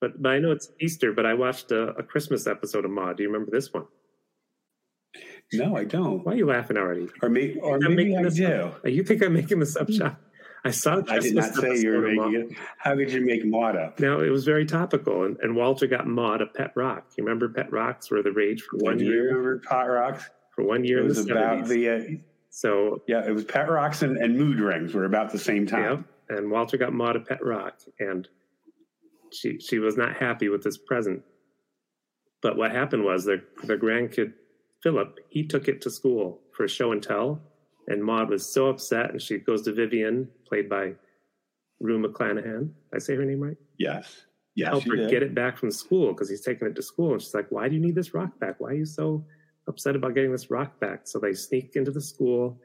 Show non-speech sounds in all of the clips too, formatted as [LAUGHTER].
But, but I know it's Easter, but I watched a, a Christmas episode of Maude. Do you remember this one? No, I don't. Why are you laughing already? Or, may, or maybe making I do. up. You think I'm making this up, John? I saw a I did Christmas not say you were making it. How could you make Maude up? No, it was very topical, and, and Walter got Maude a pet rock. You remember pet rocks were the rage for one Do you year? remember Pot Rocks? For one year It in was the about 70s. the uh, so yeah. It was Pet Rocks and, and Mood Rings were about the same yeah, time. and Walter got Maude a pet rock, and she she was not happy with this present. But what happened was their their grandkid Philip he took it to school for show and tell, and Maude was so upset, and she goes to Vivian, played by Rue McClanahan. Did I say her name right? Yes. Yes. help her did. get it back from school because he's taking it to school. And she's like, Why do you need this rock back? Why are you so upset about getting this rock back? So they sneak into the school.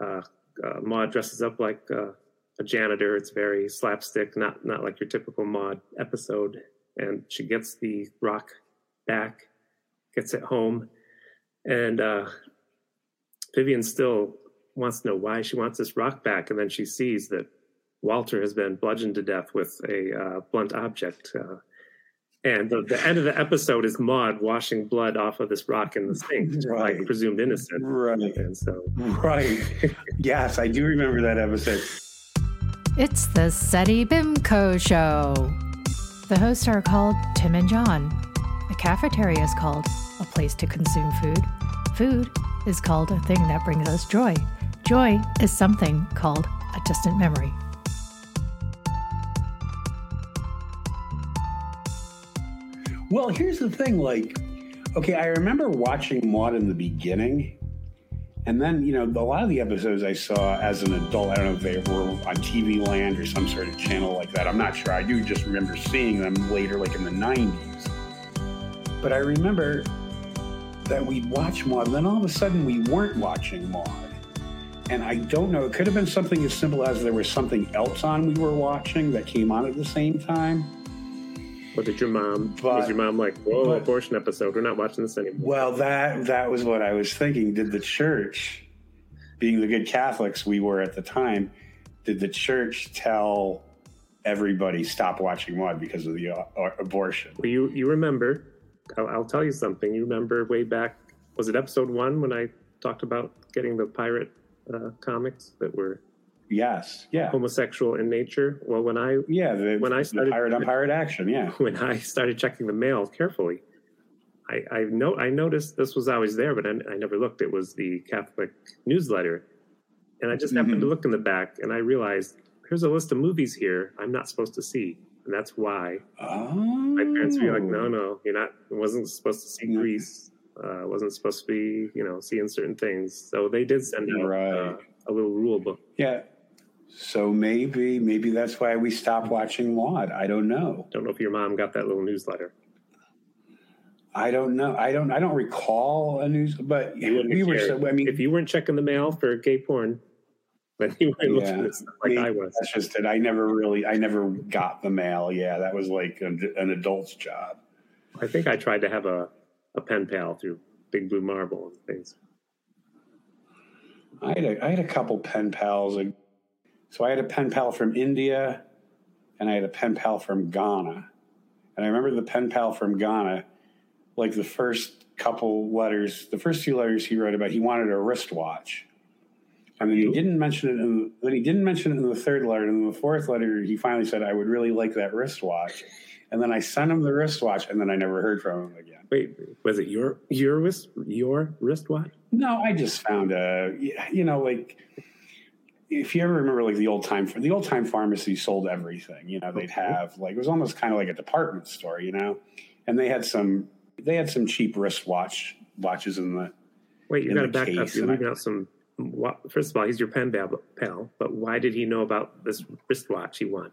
Uh, uh, Maude dresses up like uh, a janitor. It's very slapstick, not not like your typical Maude episode. And she gets the rock back, gets it home, and uh, Vivian still wants to know why she wants this rock back. And then she sees that Walter has been bludgeoned to death with a uh, blunt object. Uh, and the, the end of the episode is Maude washing blood off of this rock in the sink, [LAUGHS] Right. like presumed innocent. Right. And so, Right. [LAUGHS] yes, I do remember that episode. It's the SETI Bimco Show. The hosts are called Tim and John. A cafeteria is called a place to consume food. Food is called a thing that brings us joy. Joy is something called a distant memory. Well, here's the thing. Like, okay, I remember watching Maude in the beginning, and then you know a lot of the episodes I saw as an adult. I don't know if they were on TV Land or some sort of channel like that. I'm not sure. I do just remember seeing them later, like in the '90s. But I remember that we'd watch Maude, then all of a sudden we weren't watching Maude. And I don't know. It could have been something as simple as there was something else on we were watching that came on at the same time. What did your mom? But- was your mom like, "Whoa, but- abortion episode? We're not watching this anymore." Well, that that was what I was thinking. Did the church, being the good Catholics we were at the time, did the church tell everybody stop watching Maude because of the uh, uh, abortion? Well, you you remember? I'll, I'll tell you something. You remember way back? Was it episode one when I talked about getting the pirate uh, comics that were Yes. Yeah. homosexual in nature? Well, when I Yeah. The, When I started- pirate on pirate action. Yeah. [LAUGHS] when I started checking the mail carefully, I I know I noticed this was always there, but I, I never looked. It was the Catholic newsletter, and I just happened Mhm. to look in the back, and I realized here's a list of movies here I'm not supposed to see, and that's why Oh. my parents were like, "No, no, you're not. wasn't supposed to see Mm. Grease. Uh, wasn't supposed to be, you know, seeing certain things." So they did send out uh, a little rule book. Yeah. So maybe maybe that's why we stopped watching Maude. I don't know. Don't know if your mom got that little newsletter. I don't know. I don't. I don't recall a news, but we were. So, I mean, if you weren't checking the mail for gay porn, then you weren't Yeah. looking at stuff like I was. That's just it. I never really, I never got the mail. Yeah, that was like an, an adult's job. I think I tried to have a, a pen pal through Big Blue Marble and things. I had a, I had a couple pen pals. and- So I had a pen pal from India, and I had a pen pal from Ghana. And I remember the pen pal from Ghana, like the first couple letters, the first two letters he wrote about, he wanted a wristwatch. And then he didn't mention it. In, then he didn't mention it in the third letter. And in the fourth letter, he finally said, "I would really like that wristwatch." And then I sent him the wristwatch, and then I never heard from him again. Wait, was it your your wrist your wristwatch? No, I just found a, you know, like if you ever remember, like the old time, the old time pharmacy sold everything. You know, they'd have like it was almost kind of like a department store, you know, and they had some, they had some cheap wristwatch watches in the. Wait, you got to back up. You're leaving out some. What, first of all, he's your pen pal, pal, but why did he know about this wristwatch he wanted?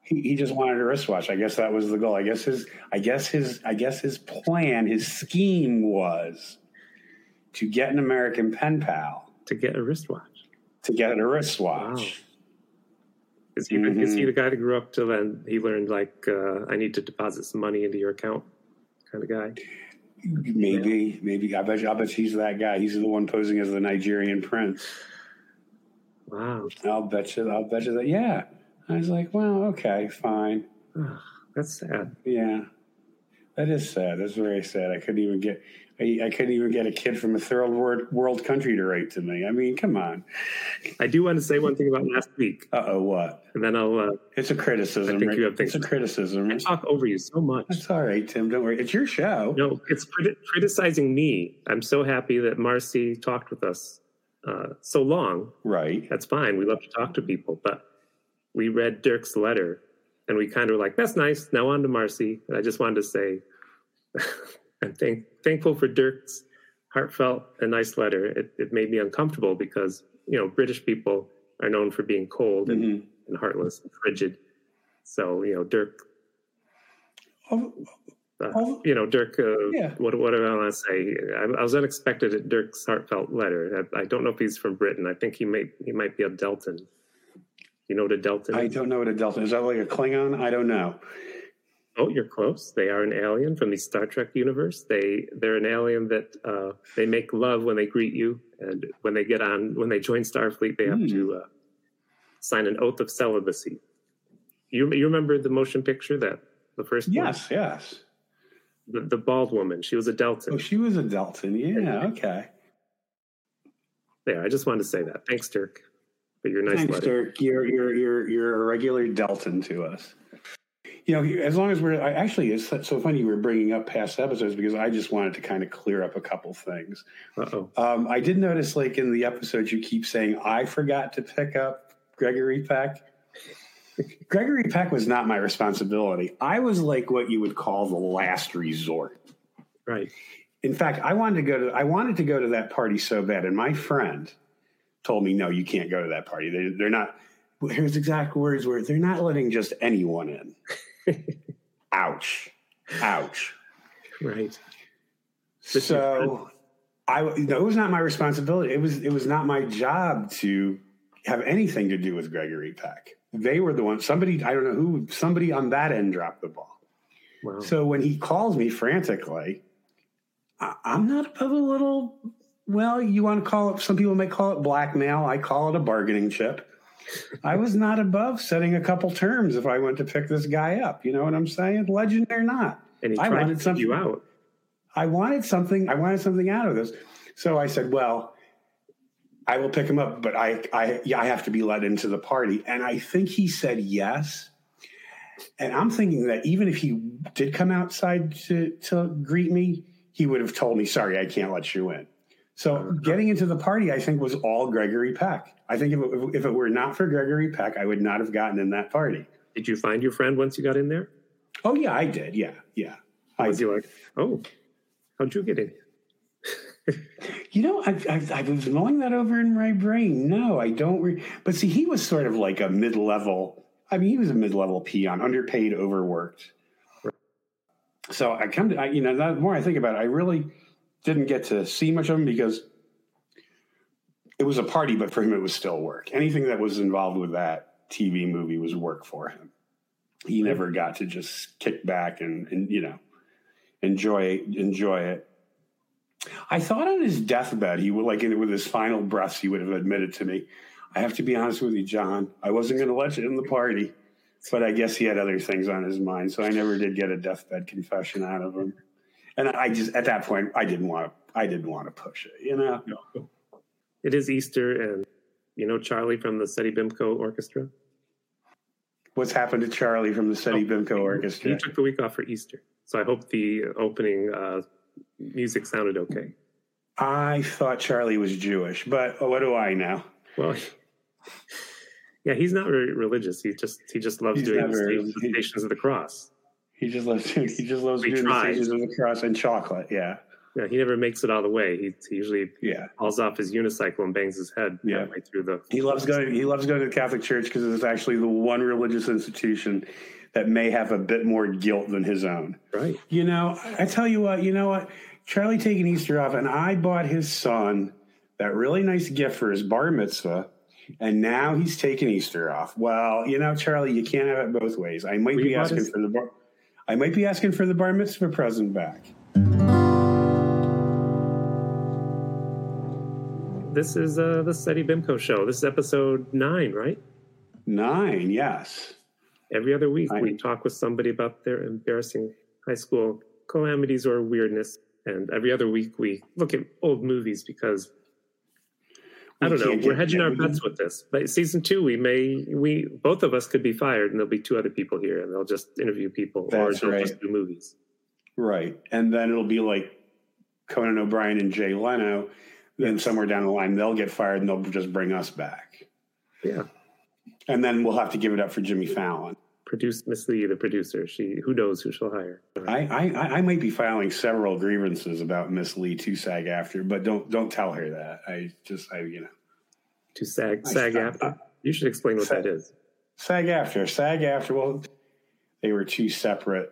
He, he just wanted a wristwatch. I guess that was the goal. I guess his, I guess his, I guess his plan, his scheme was to get an American pen pal To get a wristwatch. To get a wristwatch. Is he, the, is he the guy that grew up till then? He learned like uh, I need to deposit some money into your account, kind of guy. Maybe, maybe. I bet you, I bet he's that guy. He's the one posing as the Nigerian prince. Wow. I'll bet you. I'll bet you that. Yeah. I was like, well, okay, fine. That's sad. Yeah, that is sad. That's very sad. I couldn't even get. I, I couldn't even get a kid from a third world, world country to write to me. I mean, come on. I do want to say one thing about last week, Uh oh, what? and then I'll. Uh, It's a criticism. I think right? you have things It's a criticism. I talk over you so much. That's all right, Tim. Don't worry. It's your show. No, it's criti- criticizing me. I'm so happy that Marcy talked with us uh, so long. Right. That's fine. We love to talk to people, but we read Dirk's letter and we kind of were like, "That's nice." Now on to Marcy. And I just wanted to say, [LAUGHS] I'm thank- thankful for Dirk's heartfelt and nice letter. It, it made me uncomfortable because you know British people are known for being cold and, Mhm. and heartless and frigid. So you know Dirk Oh, uh, Oh. you know, Dirk. Uh, Yeah. What what do I want to say? I, I was unexpected at Dirk's heartfelt letter. I, I don't know if he's from Britain. I think he may he might be a Deltan. You know what a Deltan? I don't know what a Delta is. That like a Klingon? I don't know. Oh, you're close. They are an alien from the Star Trek universe. They they're an alien that uh, they make love when they greet you, and when they get on when they join Starfleet, they have Hmm. to uh, sign an oath of celibacy. You you remember the motion picture that the first one? Yes, yes. the, the bald woman. She was a Deltan. Oh, she was a Deltan. Yeah. Okay. There, I just wanted to say that. Thanks, Dirk, for your nice Thanks, letter. Dirk. You're you're you're you're a regular Deltan to us. You know, as long as we're I, actually, it's so funny you were bringing up past episodes because I just wanted to kind of clear up a couple things. Uh oh. Um, I did notice, like in the episodes, you keep saying I forgot to pick up Gregory Peck. Gregory Peck was not my responsibility. I was like what you would call the last resort. Right. In fact, I wanted to go to I wanted to go to that party so bad, and my friend told me, "No, you can't go to that party. They, they're not." His exact words were, "They're not letting just anyone in." Ouch! Ouch! Right. This So, I no, it was not my responsibility. It was it was not my job to have anything to do with Gregory Peck. They were the ones. Somebody I don't know who. Somebody on that end dropped the ball. Wow. So when he calls me frantically, I, I'm not above a little. Well, you want to call it? Some people may call it blackmail. I call it a bargaining chip. I was not above setting a couple terms if I went to pick this guy up. You know what I'm saying? Legend or not, and he I tried wanted to something- you out. I wanted something. I wanted something out of this. So I said, "Well, I will pick him up, but I, I, yeah, I have to be let into the party." And I think he said yes. And I'm thinking that even if he did come outside to to greet me, he would have told me, "Sorry, I can't let you in." So getting into the party, I think, was all Gregory Peck. I think if it, if it were not for Gregory Peck, I would not have gotten in that party. Did you find your friend once you got in there? Oh yeah, I did. Yeah, yeah. I Was he like, oh, how'd you get in? You know, I, I, I was mulling that over in my brain. No, I don't. Re- but see, he was sort of like a mid level. I mean, he was a mid level peon, underpaid, overworked. So I come to, I, you know, the more I think about it, I really didn't get to see much of him because it was a party, but for him, it was still work. Anything that was involved with that TV movie was work for him. He never got to just kick back and, and you know, enjoy enjoy it. I thought on his deathbed, he would like with his final breaths, he would have admitted to me, "I have to be honest with you, John. I wasn't going to let you in the party, but I guess he had other things on his mind, so I never did get a deathbed confession out of him." And I just at that point, I didn't want to. I didn't want to push it, you know. It is Easter, and you know Charlie from the SETI BIMCO Orchestra. What's happened to Charlie from the SETI BIMCO Orchestra? He took the week off for Easter, so I hope the opening uh, music sounded okay. I thought Charlie was Jewish, but what do I know? Well, [LAUGHS] yeah, he's not very religious. He just he just loves He's doing never- the stations of the cross. He just loves. He just loves doing the tries. stages of the cross and chocolate. Yeah, Yeah, he never makes it all the way. He, he usually yeah. falls off his unicycle and bangs his head Yeah. halfway through the. He loves going. He loves going to the Catholic Church because it's actually the one religious institution that may have a bit more guilt than his own. Right. You know, I tell you what. You know what? Charlie taking Easter off, and I bought his son that really nice gift for his bar mitzvah, and now he's taking Easter off. Well, you know, Charlie, you can't have it both ways. I might Well, be asking his- for the bar. I might be asking for the bar mitzvah present back. This is uh, the SETI BIMCO show. This is episode nine, right? Nine, yes. Every other week, I- we talk with somebody about their embarrassing high school calamities or weirdness. And every other week, we look at old movies because I don't know. We're hedging our bets with this. But season two, we may we both of us could be fired, and there'll be two other people here, and they'll just interview people, That's or they'll right. just do movies. Right. And then it'll be like Conan O'Brien and Jay Leno. Then somewhere down the line, they'll get fired and they'll just bring us back. Yeah, And then we'll have to give it up for Jimmy Fallon. Produce Miss Lee, the producer. She who knows who she'll hire. I, I, I might be filing several grievances about Miss Lee to SAG-AFTRA, but don't don't tell her that. I just I you know to SAG SAG-AFTRA. You should explain what SAG- that is. SAG-AFTRA SAG after. Well, they were two separate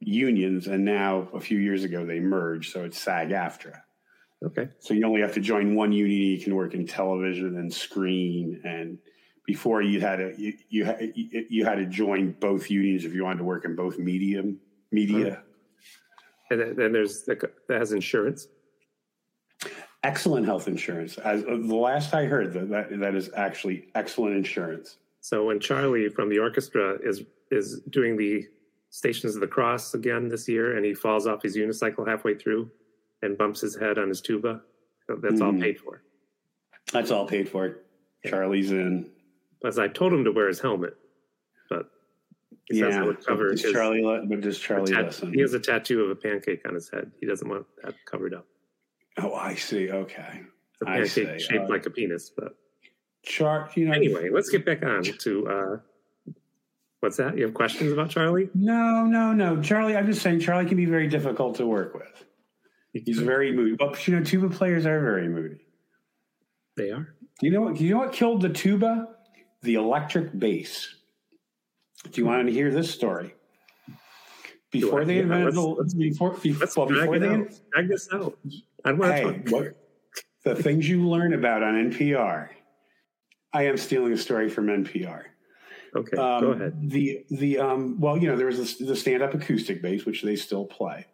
unions, and now a few years ago they merged, so it's SAG-AFTRA. Okay, So you only have to join one union. You can work in television and screen. And before you had to you you, had- you had to join both unions if you wanted to work in both medium media. and then, there's that has insurance. Excellent health insurance. As uh, the last I heard, that that, that is actually excellent insurance. So when Charlie from the orchestra is is doing the Stations of the Cross again this year, and he falls off his unicycle halfway through and bumps his head on his tuba, that's all Mhm. paid for. That's all paid for. Charlie's in. As I told him to wear his helmet, but he says Yeah, it would cover but his. Charlie. li- But does Charlie tat- listen? he has a tattoo of a pancake on his head. He doesn't want that covered up. Oh, I see. Okay. It's a pancake shaped Uh, like a penis. But Char. You know. anyway, let's get back on to uh, what's that? You have questions about Charlie? No, no, no. Charlie. I'm just saying. Charlie can be very difficult to work with. He's very moody. But you know, tuba players are very moody. They are. You know what? You know what killed the tuba? The electric bass. Do you want to hear this story? Before they Yeah, invented the let's- let's- before, Let's well, before they out. drag this out. I want to hey, talk. what, the things you learn about on NPR. I am stealing a story from NPR. Okay, Um, go ahead. The the um, well, you know, there was this, the stand up acoustic bass, which they still play,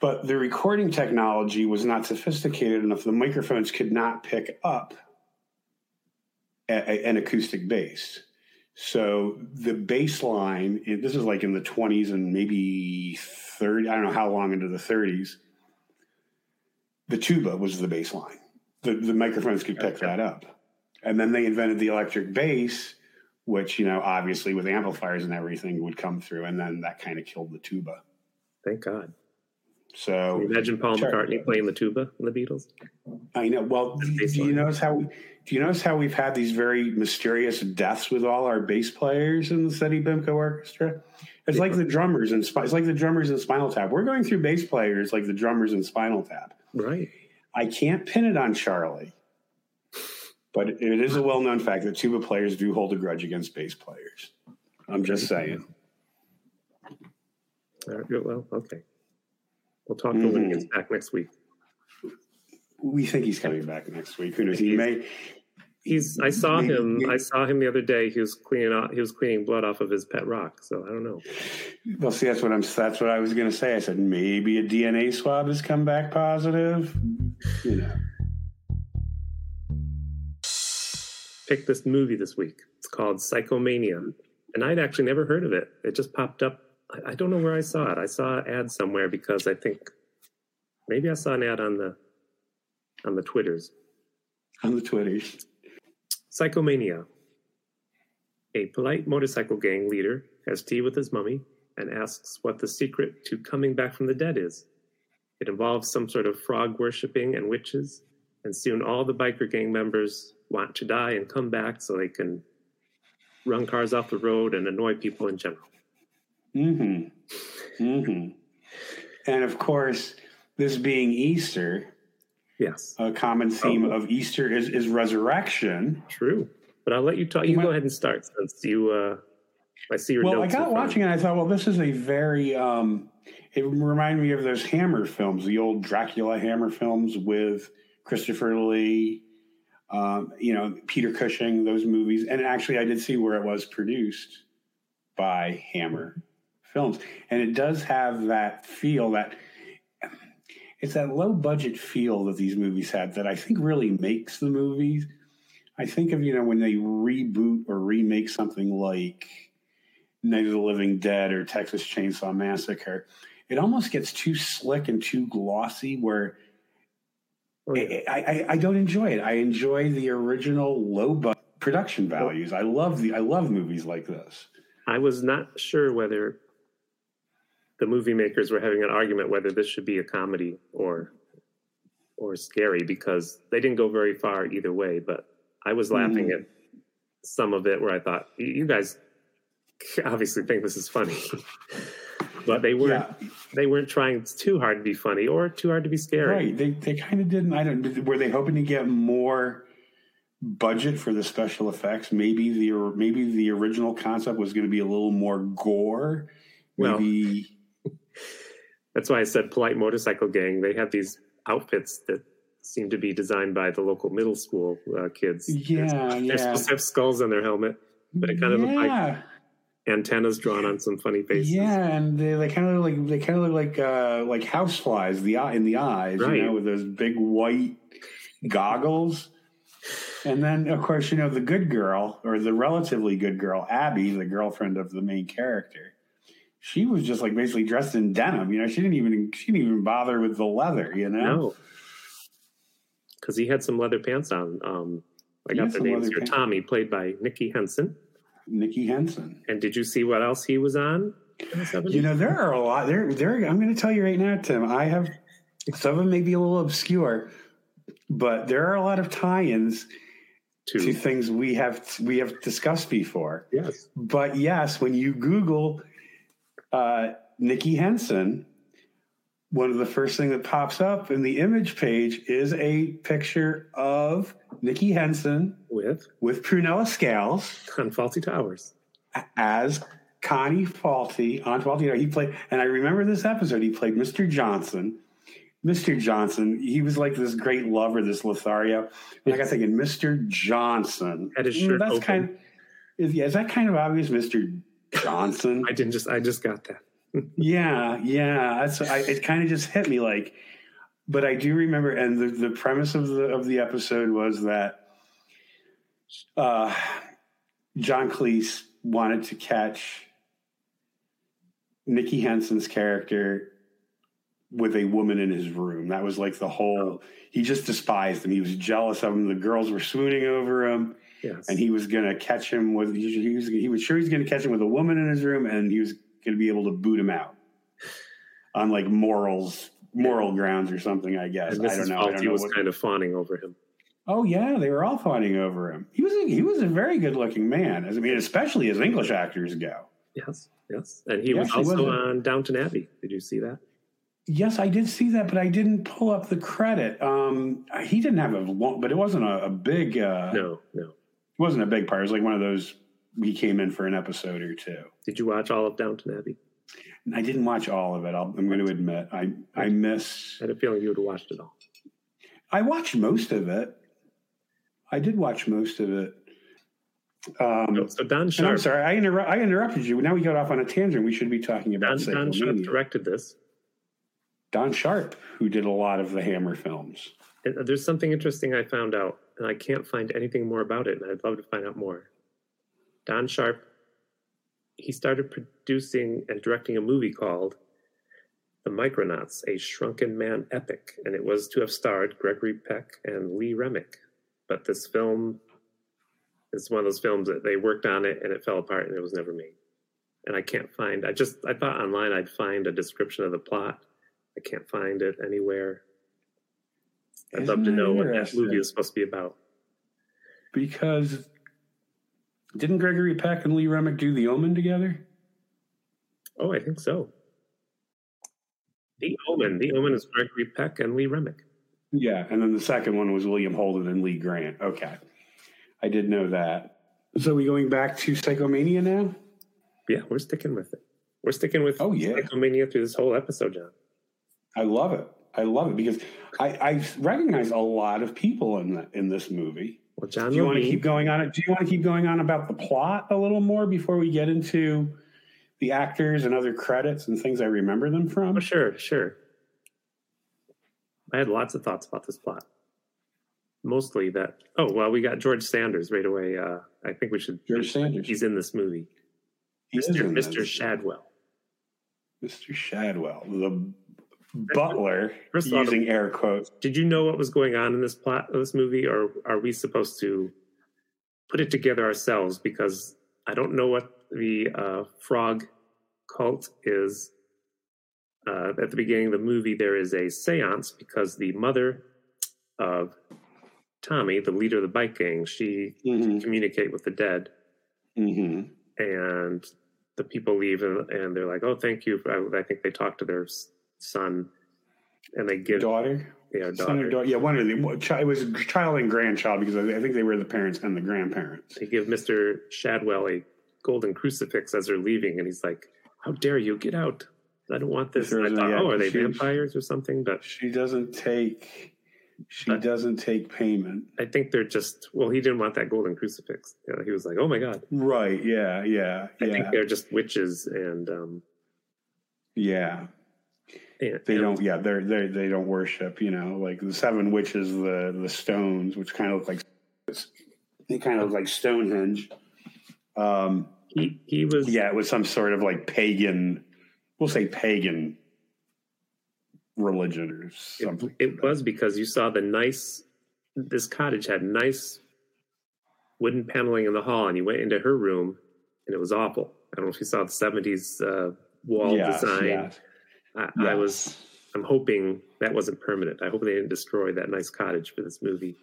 but the recording technology was not sophisticated enough. The microphones could not pick up a, a- an acoustic bass. So the bass line, and this is like in the twenties and maybe thirty. I don't know how long into the thirties. The tuba was the bass line. The the microphones could pick Okay. that up, and then they invented the electric bass which you know obviously with amplifiers and everything would come through and then that kind of killed the tuba Thank God. So Can you imagine Paul. McCartney playing the tuba in the Beatles? i know well do, you notice how do you notice how we've had these very mysterious deaths with all our bass players in the Steady Bimco Orchestra? It's like the drummers and it's like the drummers in Spinal Tap. We're going through bass players like the drummers in Spinal Tap. Right. I can't pin it on Charlie, but it is a well-known fact that tuba players do hold a grudge against bass players. I'm just saying. All right. Well, okay. We'll talk to him when he Mm-hmm. gets back next week. We think he's coming back next week. Who knows? He may. He's. I saw Maybe- him. maybe- I saw him the other day. He was cleaning out. He was cleaning blood off of his pet rock. So I don't know. Well, see, that's what I'm. That's what I was going to say. I said maybe a DNA swab has come back positive. You know. Picked this movie this week. It's called Psychomania, and I'd actually never heard of it. It just popped up. I, don't know where I saw it. I saw an ad somewhere because I think maybe I saw an ad on the on the Twitters. [LAUGHS] On the Twitters. Psychomania. A polite motorcycle gang leader has tea with his mummy and asks what the secret to coming back from the dead is. It involves some sort of frog worshipping and witches, and soon all the biker gang members want to die and come back so they can run cars off the road and annoy people in general. Mm-hmm. Mm-hmm. And of course, this being Easter, Yes, a common theme Oh. of Easter is, is resurrection. true. But I'll let you talk. You might- go ahead and start since you. Uh, I see your Well, I got watching it. I thought, well, this is a very. Um, it reminded me of those Hammer films, the old Dracula Hammer films with Christopher Lee, um, you know, Peter Cushing, those movies. And actually, I did see where it was produced by Hammer Films, and it does have that feel that it's that low budget feel that these movies had that I think really makes the movies. I think of you know when they reboot or remake something like Night of the Living Dead or Texas Chainsaw Massacre, it almost gets too slick and too glossy where Oh, yeah. I, I, I don't enjoy it. I enjoy the original low budget production values. I love the I love movies like this. I was not sure whether the movie makers were having an argument whether this should be a comedy or or scary because they didn't go very far either way. But I was laughing Mhm. at some of it where I thought, "You- guys [LAUGHS] obviously think this is funny, [LAUGHS] but they weren't. Yeah, They weren't trying too hard to be funny or too hard to be scary. right. They they kind of didn't. I don't. Were they hoping to get more budget for the special effects? Maybe the maybe the original concept was going to be a little more gore. Well, Maybe That's why I said polite motorcycle gang. They have these outfits that seem to be designed by the local middle school uh, kids. Yeah, [LAUGHS] they're, yeah. They're supposed to have skulls on their helmet, but it kind of looked like antennas drawn on some funny faces. Yeah, and they, they kind of look like they kind of look like uh, like houseflies the eye in the eyes, Right. you know, with those big white goggles. And then, of course, you know the good girl or the relatively good girl, Abby, the girlfriend of the main character. She was just like basically dressed in denim. You know, she didn't even she didn't even bother with the leather. You know, No, because he had some leather pants on. Um, I He got the names here. pants. Tommy, played by Nicky Henson. Nicky Henson. And did you see what else he was on? in the 70s? You know, there are a lot. There, there. I'm going to tell you right now, Tim. I have some of them may be a little obscure, but there are a lot of tie-ins to to things we have we have discussed before. yes, But yes, when you Google uh, Nicky Henson, one of the first thing that pops up in the image page is a picture of Nicky Henson with with Prunella Scales on Fawlty Towers. as Connie Fawlty on Fawlty. He played, and I remember this episode. He played Mr. Johnson. Mr. Johnson, he was like this great lover, this Lothario. And I got thinking, Mr. Johnson. Had his Mm, shirt That's open. kind of, is, yeah, is that kind of obvious, Mr. Johnson? I didn't just. I just got that. [LAUGHS] yeah, yeah. That's I, it. Kind of just hit me like, but I do remember, and the, the premise of the of the episode was that uh, John Cleese wanted to catch Nicky Henson's character with a woman in his room. That was like the whole. He just despised him. He was jealous of him. The girls were swooning over him Yes, and he was going to catch him with he, was he was sure he's going to catch him with a woman in his room and he was going to be able to boot him out on like morals moral grounds or something i guess i don't know i don't know was what, kind of fawning over him. oh yeah they were all fawning over him he was a, he was a very good looking man as i mean especially as english actors go Yes, yes, and he was Yes, he also was. on Downton Abbey. Did you see that? yes i did see that but i didn't pull up the credit um he didn't have a long but it wasn't a, a big uh No, no. It wasn't a big part it was like one of those he came in for an episode or two Did you watch all of Downton Abbey? I didn't watch all of it. I'll, I'm going to admit, I I miss. I had a feeling you would have watched it all. I watched most of it. I did watch most of it. Um, No, so Don and I'm sorry, I, interru- I interrupted you. Now we got off on a tangent. We should be talking about Don, Don Sharp directed this. Don Sharp, who did a lot of the Hammer films. Uh, there's something interesting I found out, and I can't find anything more about it, and I'd love to find out more. Don Sharp, he started producing and directing a movie called The Micronauts, a Shrunken Man epic, and it was to have starred Gregory Peck and Lee Remick. But this film is one of those films that they worked on it and it fell apart and it was never made. And I can't find. I just I thought online I'd find a description of the plot. I can't find it anywhere. I'd love to Isn't know what that movie is supposed to be about. Because didn't Gregory Peck and Lee Remick do The Omen together? Oh, I think so. The Omen. The Omen is Gregory Peck and Lee Remick. Yeah, and then the second one was William Holden and Lee Grant. Okay, I did know that. So we going back to Psychomania now? Yeah, we're sticking with it. We're sticking with Oh, yeah. Psychomania through this whole episode, John. I love it. I love it because I, I recognize a lot of people in the, in this movie. Well, John Do you want to keep going on it? Do you want to keep going on about the plot a little more before we get into the actors and other credits and things I remember them from? Oh, sure, sure. I had lots of thoughts about this plot. mostly that. Oh well, we got George Sanders right away. Uh, I think we should. George Sanders. He's in this movie. He Mr. Mr. Shadwell. Mr. Shadwell, the butler, using air quotes. Did you know what was going on in this plot of this movie, or are we supposed to put it together ourselves? Because I don't know what the uh, frog cult is. Uh, at the beginning of the movie, there is a séance because the mother of Tommy, the leader of the bike gang, she Mm-hmm. can communicate with the dead, Mm-hmm. and the people leave, and, and they're like, "Oh, thank you." I, I think they talk to their son, and they give Daughter, yeah, son or daughter. daughter? Yeah, one of the it was child and grandchild because I think they were the parents and the grandparents. they give Mr. Shadwell a golden crucifix as they're leaving, and he's like, "How dare you get out? I don't want this." And I thought, yeah, "Oh, are they she- vampires or something?" But She doesn't take. She doesn't take payment. I think they're just well, he didn't want that golden crucifix. You know, he was like, "Oh my god!" Right? Yeah. Yeah. I Yeah. think they're just witches, and um, yeah. They don't. Yeah. They're they they don't worship. You know, like the seven witches, the the stones, which kind of look like they kind of look like Stonehenge. Um. He he was Yeah, it was some sort of like pagan. We'll say pagan religion or It, it was because you saw the nice. This cottage had nice wooden paneling in the hall, and you went into her room, and it was awful. I don't know if you saw the '70s uh, wall Yes, design. yes, I, I was. I'm hoping that wasn't permanent. I hope they didn't destroy that nice cottage for this movie.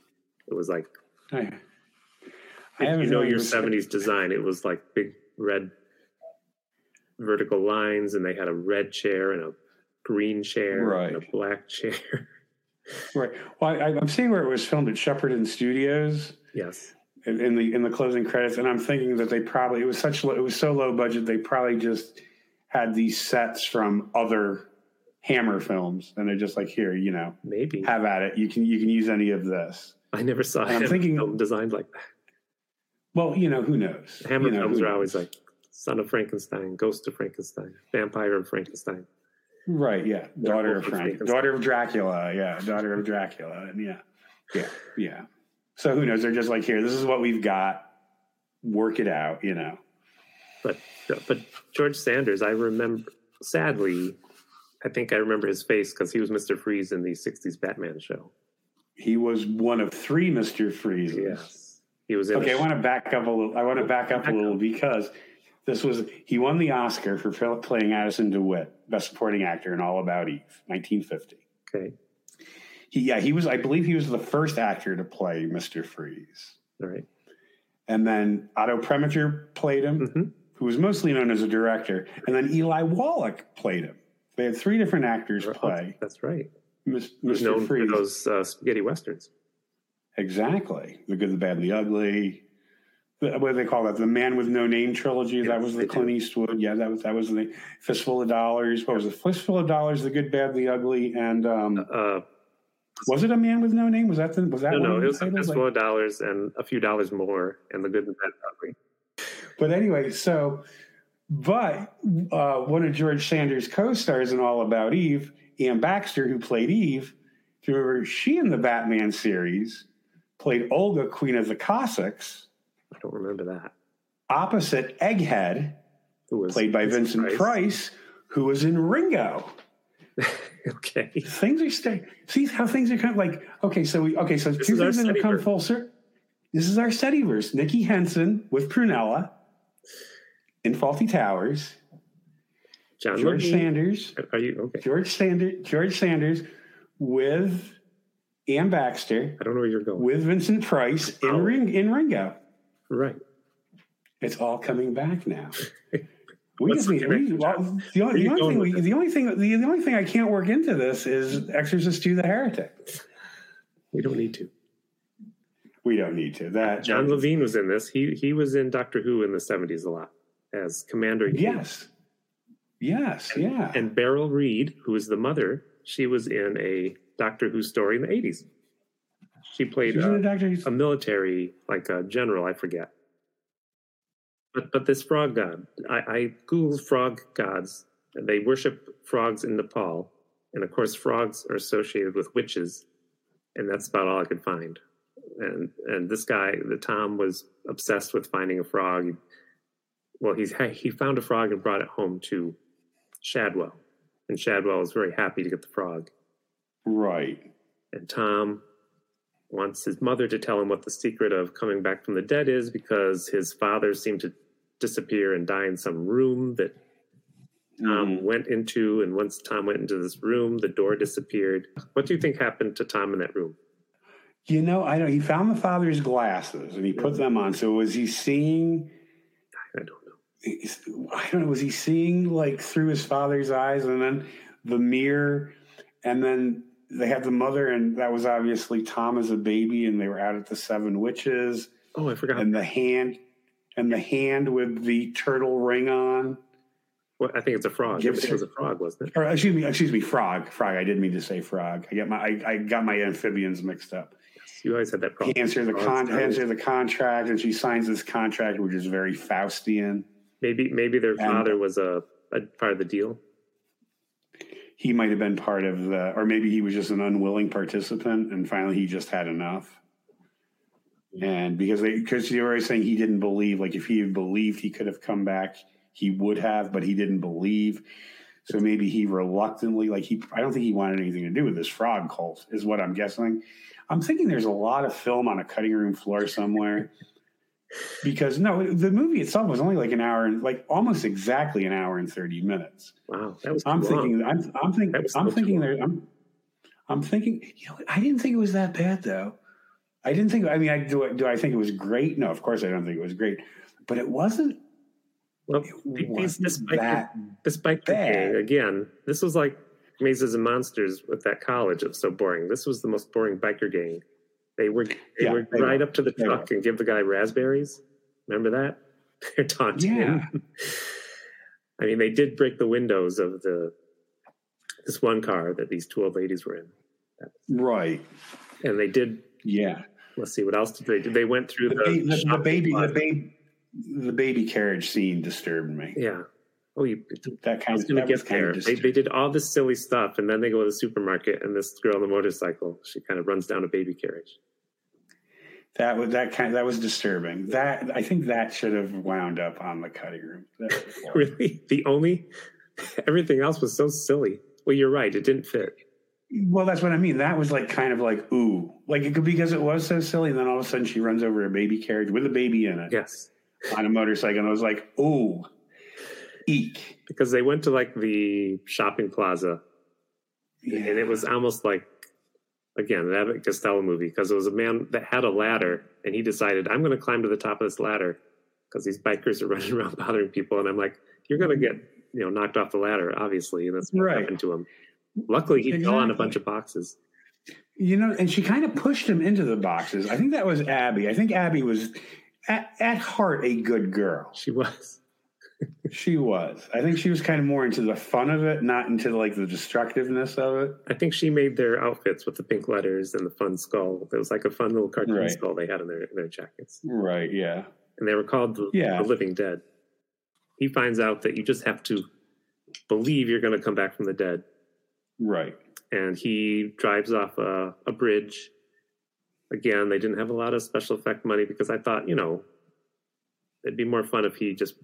It was like oh, I, I if you know your '70s design. It was like big red vertical lines, and they had a red chair and a green chair and a black [LAUGHS] chair. Right. Well, I, I'm seeing where it was filmed at Shepperton Studios yes. in, in the in the closing credits, and I'm thinking that they probably it was such low, it was so low budget they probably just had these sets from other Hammer films, and they're just like, here, you know, Maybe. have at it. You can you can use any of this. I never saw And I'm thinking- film designed like that. Well, you know, who knows? Hammer You know, films are always like Son of Frankenstein, Ghost of Frankenstein, Vampire of Frankenstein. Right, yeah. Daughter of Frank. Frankenstein. Daughter of Dracula, yeah. Daughter of Dracula. And yeah. Yeah. Yeah. So who knows? They're just like, here, this is what we've got. Work it out, you know. But but George Sanders, I remember sadly, I think I remember his face because he was Mister Freeze in the '60s Batman show. He was one of three Mr. Freezes. Yes, he was in. Okay, I want to back up a little. I want to back up a little because this was he won the Oscar for playing Addison DeWitt, Best Supporting Actor in All About Eve, 1950. Okay, He, yeah, he was. I believe he was the first actor to play Mr. Freeze, all right. and then Otto Preminger played him, hmm who was mostly known as a director, and then Eli Wallach played him. They had three different actors play That's right. Mis- Mr. known Freeze. for those uh, spaghetti westerns. Exactly. The Good, the Bad, and the Ugly. The- What do they call that? The Man with No Name trilogy. that was the Clint do. Eastwood. Yeah, that was that was the Fistful of Dollars. What was it? Fistful of Dollars, The Good, Bad, the Ugly, and um, Uh, was it a Man with No Name? Was that the was that no, no, it was a fistful of dollars and a few dollars more, and the good and bad ugly. But anyway, so but uh, one of George Sanders' co-stars in All About Eve, Anne Baxter, who played Eve, do you remember she in the Batman series played Olga, Queen of the Cossacks, I don't remember that. opposite Egghead, Who was played by Vincent Price, who was in Ringo. [LAUGHS] okay, Things are staying. See how things are kind of like okay. So we okay. So This two things that have come full circle. This is our Setiverse. Nicky Henson with Prunella in Fawlty Towers. John George. Sanders. Are you okay? George Sanders. George Sanders with Anne Baxter I don't know where you're going. with Vincent Price in Oh. Ring in Ringo. right. It's all coming back now. [LAUGHS] We What's just need, we, well, John? the, only, you the, only thing we, the only thing the, the only thing I can't work into this is Exorcist II the Heretic. We don't need to. We don't need to. That John Levene was in this. He he was in Doctor Who in the '70s a lot as Commander. Yes. Yes. Yeah. And Beryl Reid, who is the mother, she was in a Doctor Who story in the '80s. She played in Doctor. a military, like a general, I forget. But but this frog god, I, I googled frog gods. And they worship frogs in Nepal, and of course, frogs are associated with witches, and that's about all I could find. and and this guy, the Tom, was obsessed with finding a frog. Well, he's he found a frog and brought it home to Shadwell, and Shadwell is very happy to get the frog. Right. And Tom wants his mother to tell him what the secret of coming back from the dead is because his father seemed to disappear and die in some room that Tom Mhm. went into. And once Tom went into this room, the door disappeared. What do you think happened to Tom in that room? You know, I don't. He found the father's glasses and he put them on. So was he seeing? I don't know. I don't know. Was he seeing like through his father's eyes, and then the mirror, and then they had the mother, and that was obviously Tom as a baby, and they were out at the Seven Witches, Oh, I forgot. and the hand, and the hand with the turtle ring on. Well, I think it's a frog. Gives it was a frog, wasn't it? Or excuse me, excuse me, frog, frog. I didn't mean to say frog. I got my, I, I got my amphibians mixed up. You always had that problem. He answers the con, answers the contract, and she signs this contract, which is very Faustian. Maybe maybe their father was a, a part of the deal. he might have been part of the, or maybe he was just an unwilling participant, and finally he just had enough. And because they, because you were always saying he didn't believe, like if he had believed he could have come back, he would have, but he didn't believe. So maybe he reluctantly, like he, I don't think he wanted anything to do with this frog cult, is what I'm guessing. I'm thinking there's a lot of film on a cutting room floor somewhere. [LAUGHS] Because no, the movie itself was only like an hour and like almost exactly an hour and 30 minutes. Wow, that was. I'm too long. thinking. I'm, I'm thinking. I'm thinking. There. I'm. I'm thinking. You know, I didn't think it was that bad though. I didn't think. I mean, I do. Do I think it was great? No, of course I don't think it was great. But it wasn't. Well, It wasn't this biker, that this biker bad. gang again. This was like Mazes and Monsters with that college. It was so boring. This was the most boring biker gang. They were they Yeah, would they ride were. up to the They truck and give the guy raspberries. Remember that? [LAUGHS] They're taunting Yeah. him. I mean, they did break the windows of the this one car that these two old ladies were in, right. and they did. Yeah. Let's see, what else did they do? They went through The, the, the, the baby. The baby. The baby carriage scene disturbed me. Yeah. Oh, you, That kind of. going to get kind there. of They, they did all this silly stuff, and then they go to the supermarket, and this girl on the motorcycle, she kind of runs down a baby carriage. That was that kind. That was disturbing. That I think that should have wound up on the cutting room. [LAUGHS] Really, the only everything else was so silly. Well, you're right; it didn't fit. Well, that's what I mean. That was like kind of like ooh, like it could because it was so silly. And then all of a sudden, she runs over a baby carriage with a baby in it Yes, on a motorcycle, and I was like, ooh, eek. because they went to like the shopping plaza, and it was almost like again an Abbott Costello movie because it was a man that had a ladder, and he decided, "I'm going to climb to the top of this ladder because these bikers are [LAUGHS] running around bothering people," and I'm like, "You're going to get you know knocked off the ladder, obviously," and that's what Right. happened to him. Luckily, he fell on a bunch of boxes. you know, and she kind of pushed him into the boxes. I think that was Abby. I think Abby was at, at heart a good girl. She was. She was. I think she was kind of more into the fun of it, not into like the destructiveness of it. I think she made their outfits with the pink letters and the fun skull. It was like a fun little cartoon Right. skull they had in their in their jackets, Right. Yeah. and they were called the, Yeah. the Living Dead. He finds out that you just have to believe you're going to come back from the dead, Right. and he drives off a, a bridge. Again, they didn't have a lot of special effect money because I thought, you know, it'd be more fun if he just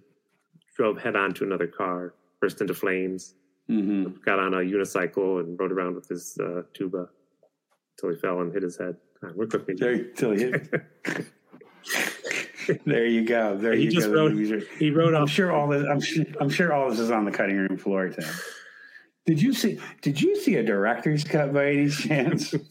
drove head on to another car, burst into flames, hmm got on a unicycle, and rode around with his uh, tuba until he fell and hit his head. God, we're cooking. There, till you- [LAUGHS] there you go. There He you just go. wrote- He rode I'm off. sure all this. I'm sure, I'm sure all this is on the cutting room floor, Tim. Did you see? Did you see a director's cut by any chance? [LAUGHS]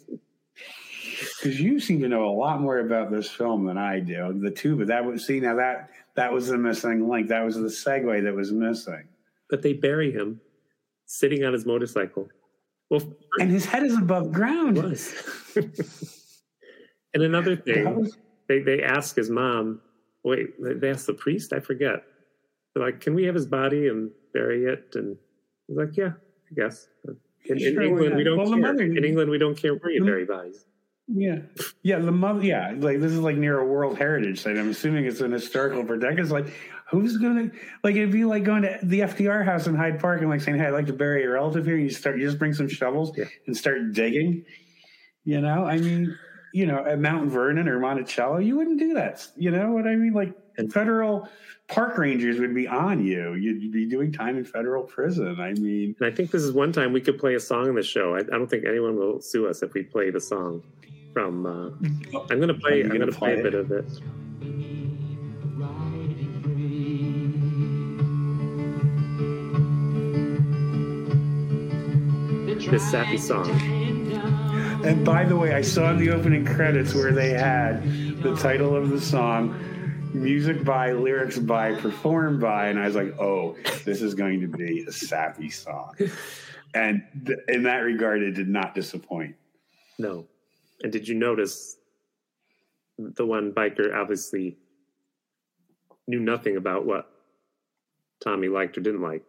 Because you seem to know a lot more about this film than I do. The tuba that was see now that that was the missing link. That was the segue that was missing. but they bury him sitting on his motorcycle. Well, And his head is above ground. was. [LAUGHS] and another thing, was- they they ask his mom. Wait, they ask the priest. I forget. They're like, "Can we have his body and bury it?" And he's like, "Yeah, I guess." In, Sure, England, we don't Well, care. mother- in England, we don't care where you Hmm? bury bodies. Yeah, yeah. The mother, yeah. Like this is like near a World Heritage site. I'm assuming it's an historical protect. It's like who's gonna like it'd be like going to the FDR house in Hyde Park and like saying, "Hey, I'd like to bury a relative here." You start, you just bring some shovels Yeah. and start digging. You know, I mean, you know, at Mount Vernon or Monticello, you wouldn't do that. You know what I mean? Like And- federal park rangers would be on you. You'd be doing time in federal prison. I mean, And I think this is one time we could play a song in the show. I, I don't think anyone will sue us if we play the song from. Uh, I'm going to play. I'm gonna going to play play a bit of it. This sappy song. and by the way, I saw in the opening credits where they had the title of the song, music by, lyrics by, performed by, and I was like, oh, this is going to be a sappy song. [LAUGHS] And th- in that regard, it did not disappoint. No. And did you notice the one biker obviously knew nothing about what Tommy liked or didn't like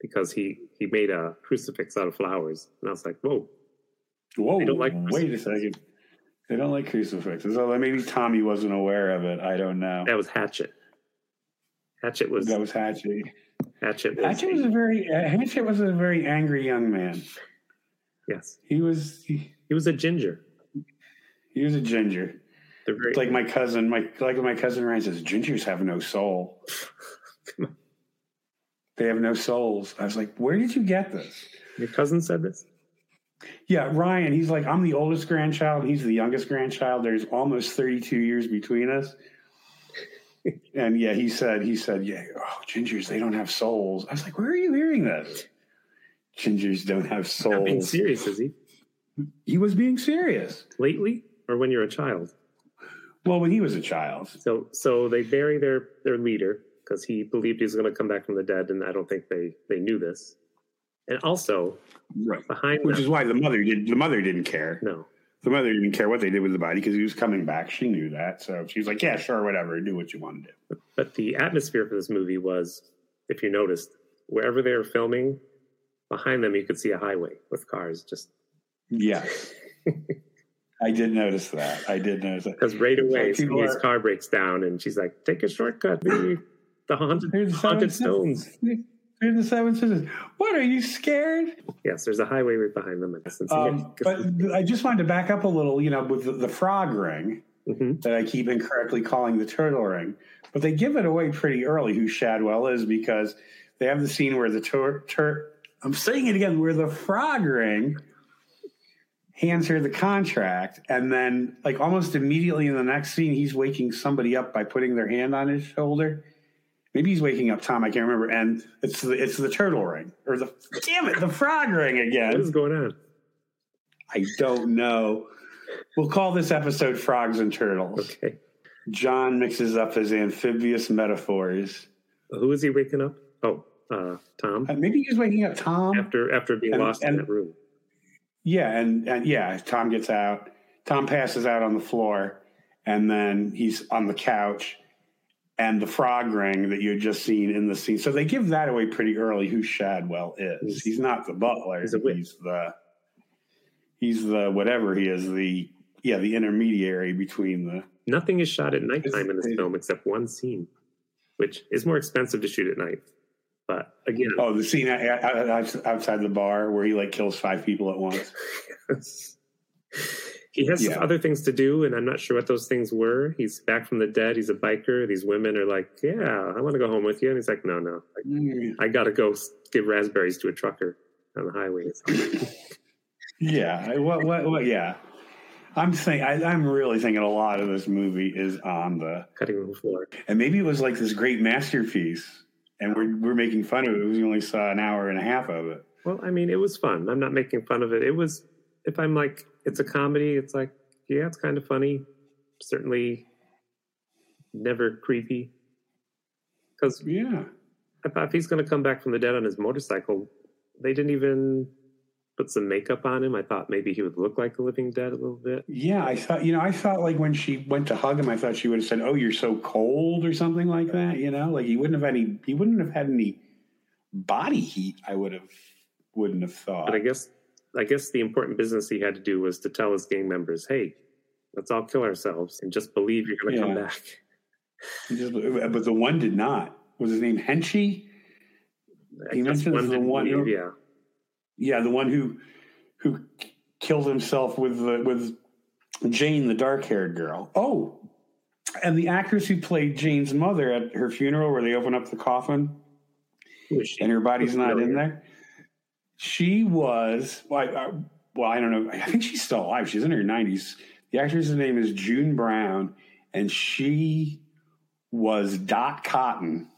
because he he made a crucifix out of flowers, and I was like, whoa. Whoa! They don't like wait a second. They don't like crucifixes. Although maybe Tommy wasn't aware of it. I don't know. That was Hatchet. Hatchet was That was Hatchet. Hatchet was, Hatchet was a very uh, Hatchet was a very angry young man. yes. He was he, He was a ginger. He was a ginger. They're very Like my cousin, my like my cousin Ryan says, gingers have no soul. [LAUGHS] they have no souls. I was like, where did you get this? your cousin said this. Yeah, Ryan. He's like, I'm the oldest grandchild. He's the youngest grandchild. There's almost 32 years between us. [LAUGHS] and yeah, he said, he said, yeah, oh, gingers, they don't have souls. I was like, where are you hearing this? Gingers don't have Not being souls. serious, is he? He was being serious. Lately, or when you're a child? Well, when he was a child. So so they bury their their leader because he believed he was going to come back from the dead, and I don't think they they knew this. And also Right. behind Which them, is why the mother did. The mother didn't care. no, The mother didn't care what they did with the body because he was coming back. She knew that, so she was like, "Yeah, sure, whatever. Do what you want to do." but the atmosphere for this movie was, if you noticed, wherever they were filming, behind them you could see a highway with cars. Just Yeah, [LAUGHS] I did notice that. I did notice that. because right away people are- car breaks down, and she's like, "Take a shortcut, the the haunted the haunted stones." Here's the seven sisters. What are you scared? Yes, there's a highway right behind them. Um, but I just wanted to back up a little. You know, with the, the frog ring Mhm. that I keep incorrectly calling the turtle ring, but they give it away pretty early who Shadwell is because they have the scene where the tur tur I'm saying it again, where the frog ring hands her the contract, and then like almost immediately in the next scene, he's waking somebody up by putting their hand on his shoulder. Maybe he's waking up Tom. I can't remember. And it's the it's the turtle ring or the damn it the frog ring again. what is going on? I don't know. We'll call this episode Frogs and Turtles. Okay, John mixes up his amphibious metaphors. who is he waking up? Oh, uh, Tom. Uh, Maybe he's waking up Tom. After after being And- lost in and- that room. Yeah, and, and yeah, Tom gets out. Tom passes out on the floor, and then he's on the couch, and the frog ring that you had just seen in the scene. So they give that away pretty early. Who Shadwell is? He's- not the butler. he's he's the he's the whatever he is. The yeah, the intermediary between the Nothing is shot at nighttime in this film except one scene, which is more expensive to shoot at night. But again, Oh, the scene out- out- out- outside the bar where he like kills five people at once. [LAUGHS] he has Yeah. other things to do, and I'm not sure what those things were. He's back from the dead. He's a biker. These women are like, "Yeah, I want to go home with you," and he's like, "No, no, Mm, I got to go give raspberries to a trucker on the highway." [LAUGHS] yeah, I- what, what, what? Yeah, I'm think I, I'm really thinking a lot of this movie is on the, Cutting room floor. and maybe it was like this great masterpiece, and we're we're making fun of it. We only saw an hour and a half of it. Well, I mean, it was fun. I'm not making fun of it. It was. If I'm like, it's a comedy. It's like, yeah, it's kind of funny. Certainly, never creepy. Because Yeah, I thought if he's going to come back from the dead on his motorcycle, they didn't even put some makeup on him. I thought maybe he would look like the living dead a little bit. yeah. I thought you know I thought like when she went to hug him, I thought she would have said, "Oh, you're so cold" or something like that. You know, like he wouldn't have any he wouldn't have had any body heat. I would have wouldn't have thought. But I guess, I guess the important business he had to do was to tell his gang members, "Hey, let's all kill ourselves and just believe you're going to come back." Just- but the one did not. Was his name Henchy? He mentions the one yeah. Yeah, the one who who killed himself with the with Jane, the dark haired girl. Oh, and the actress who played Jane's mother at her funeral, where they open up the coffin Who is she? and her body's not in there. She was, well, I, I- well, I don't know. I think she's still alive. She's in her 90s. The actress's name is June Brown, and she was Dot Cotton,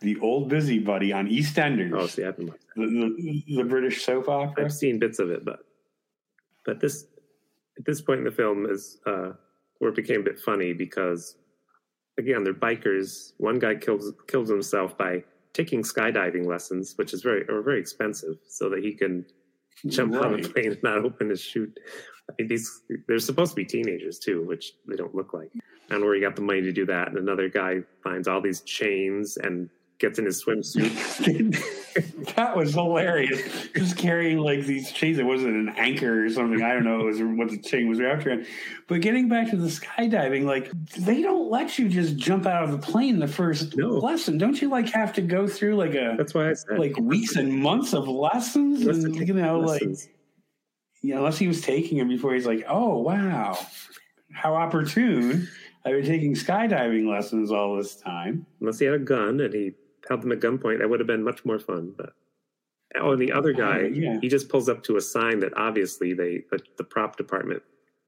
the old busybody on EastEnders, Oh, see, I haven't watched the, the, the British soap opera. I've seen bits of it, but but this at this point in the film is uh, where it became a bit funny because again they're bikers. One guy kills kills himself by taking skydiving lessons, which is very or very expensive, so that he can jump on a Right. plane and not open his chute. I mean, these they're supposed to be teenagers too, which they don't look like. And where he got the money to do that, and another guy finds all these chains and gets in his swimsuit. [LAUGHS] that was hilarious. Just carrying like these chains. It wasn't an anchor or something. I don't know. It was what the chain was around. But getting back to the skydiving, like they don't let you just jump out of the plane the first No. lesson. Don't you like have to go through like a That's why I said like weeks and months of lessons? And, you know, like yeah, unless he was taking them before he's like, oh wow, how opportune. I've been taking skydiving lessons all this time. unless he had a gun and he held them at gunpoint, that would have been much more fun. But oh, and the other guy, Oh, yeah. he just pulls up to a sign that obviously they the, the prop department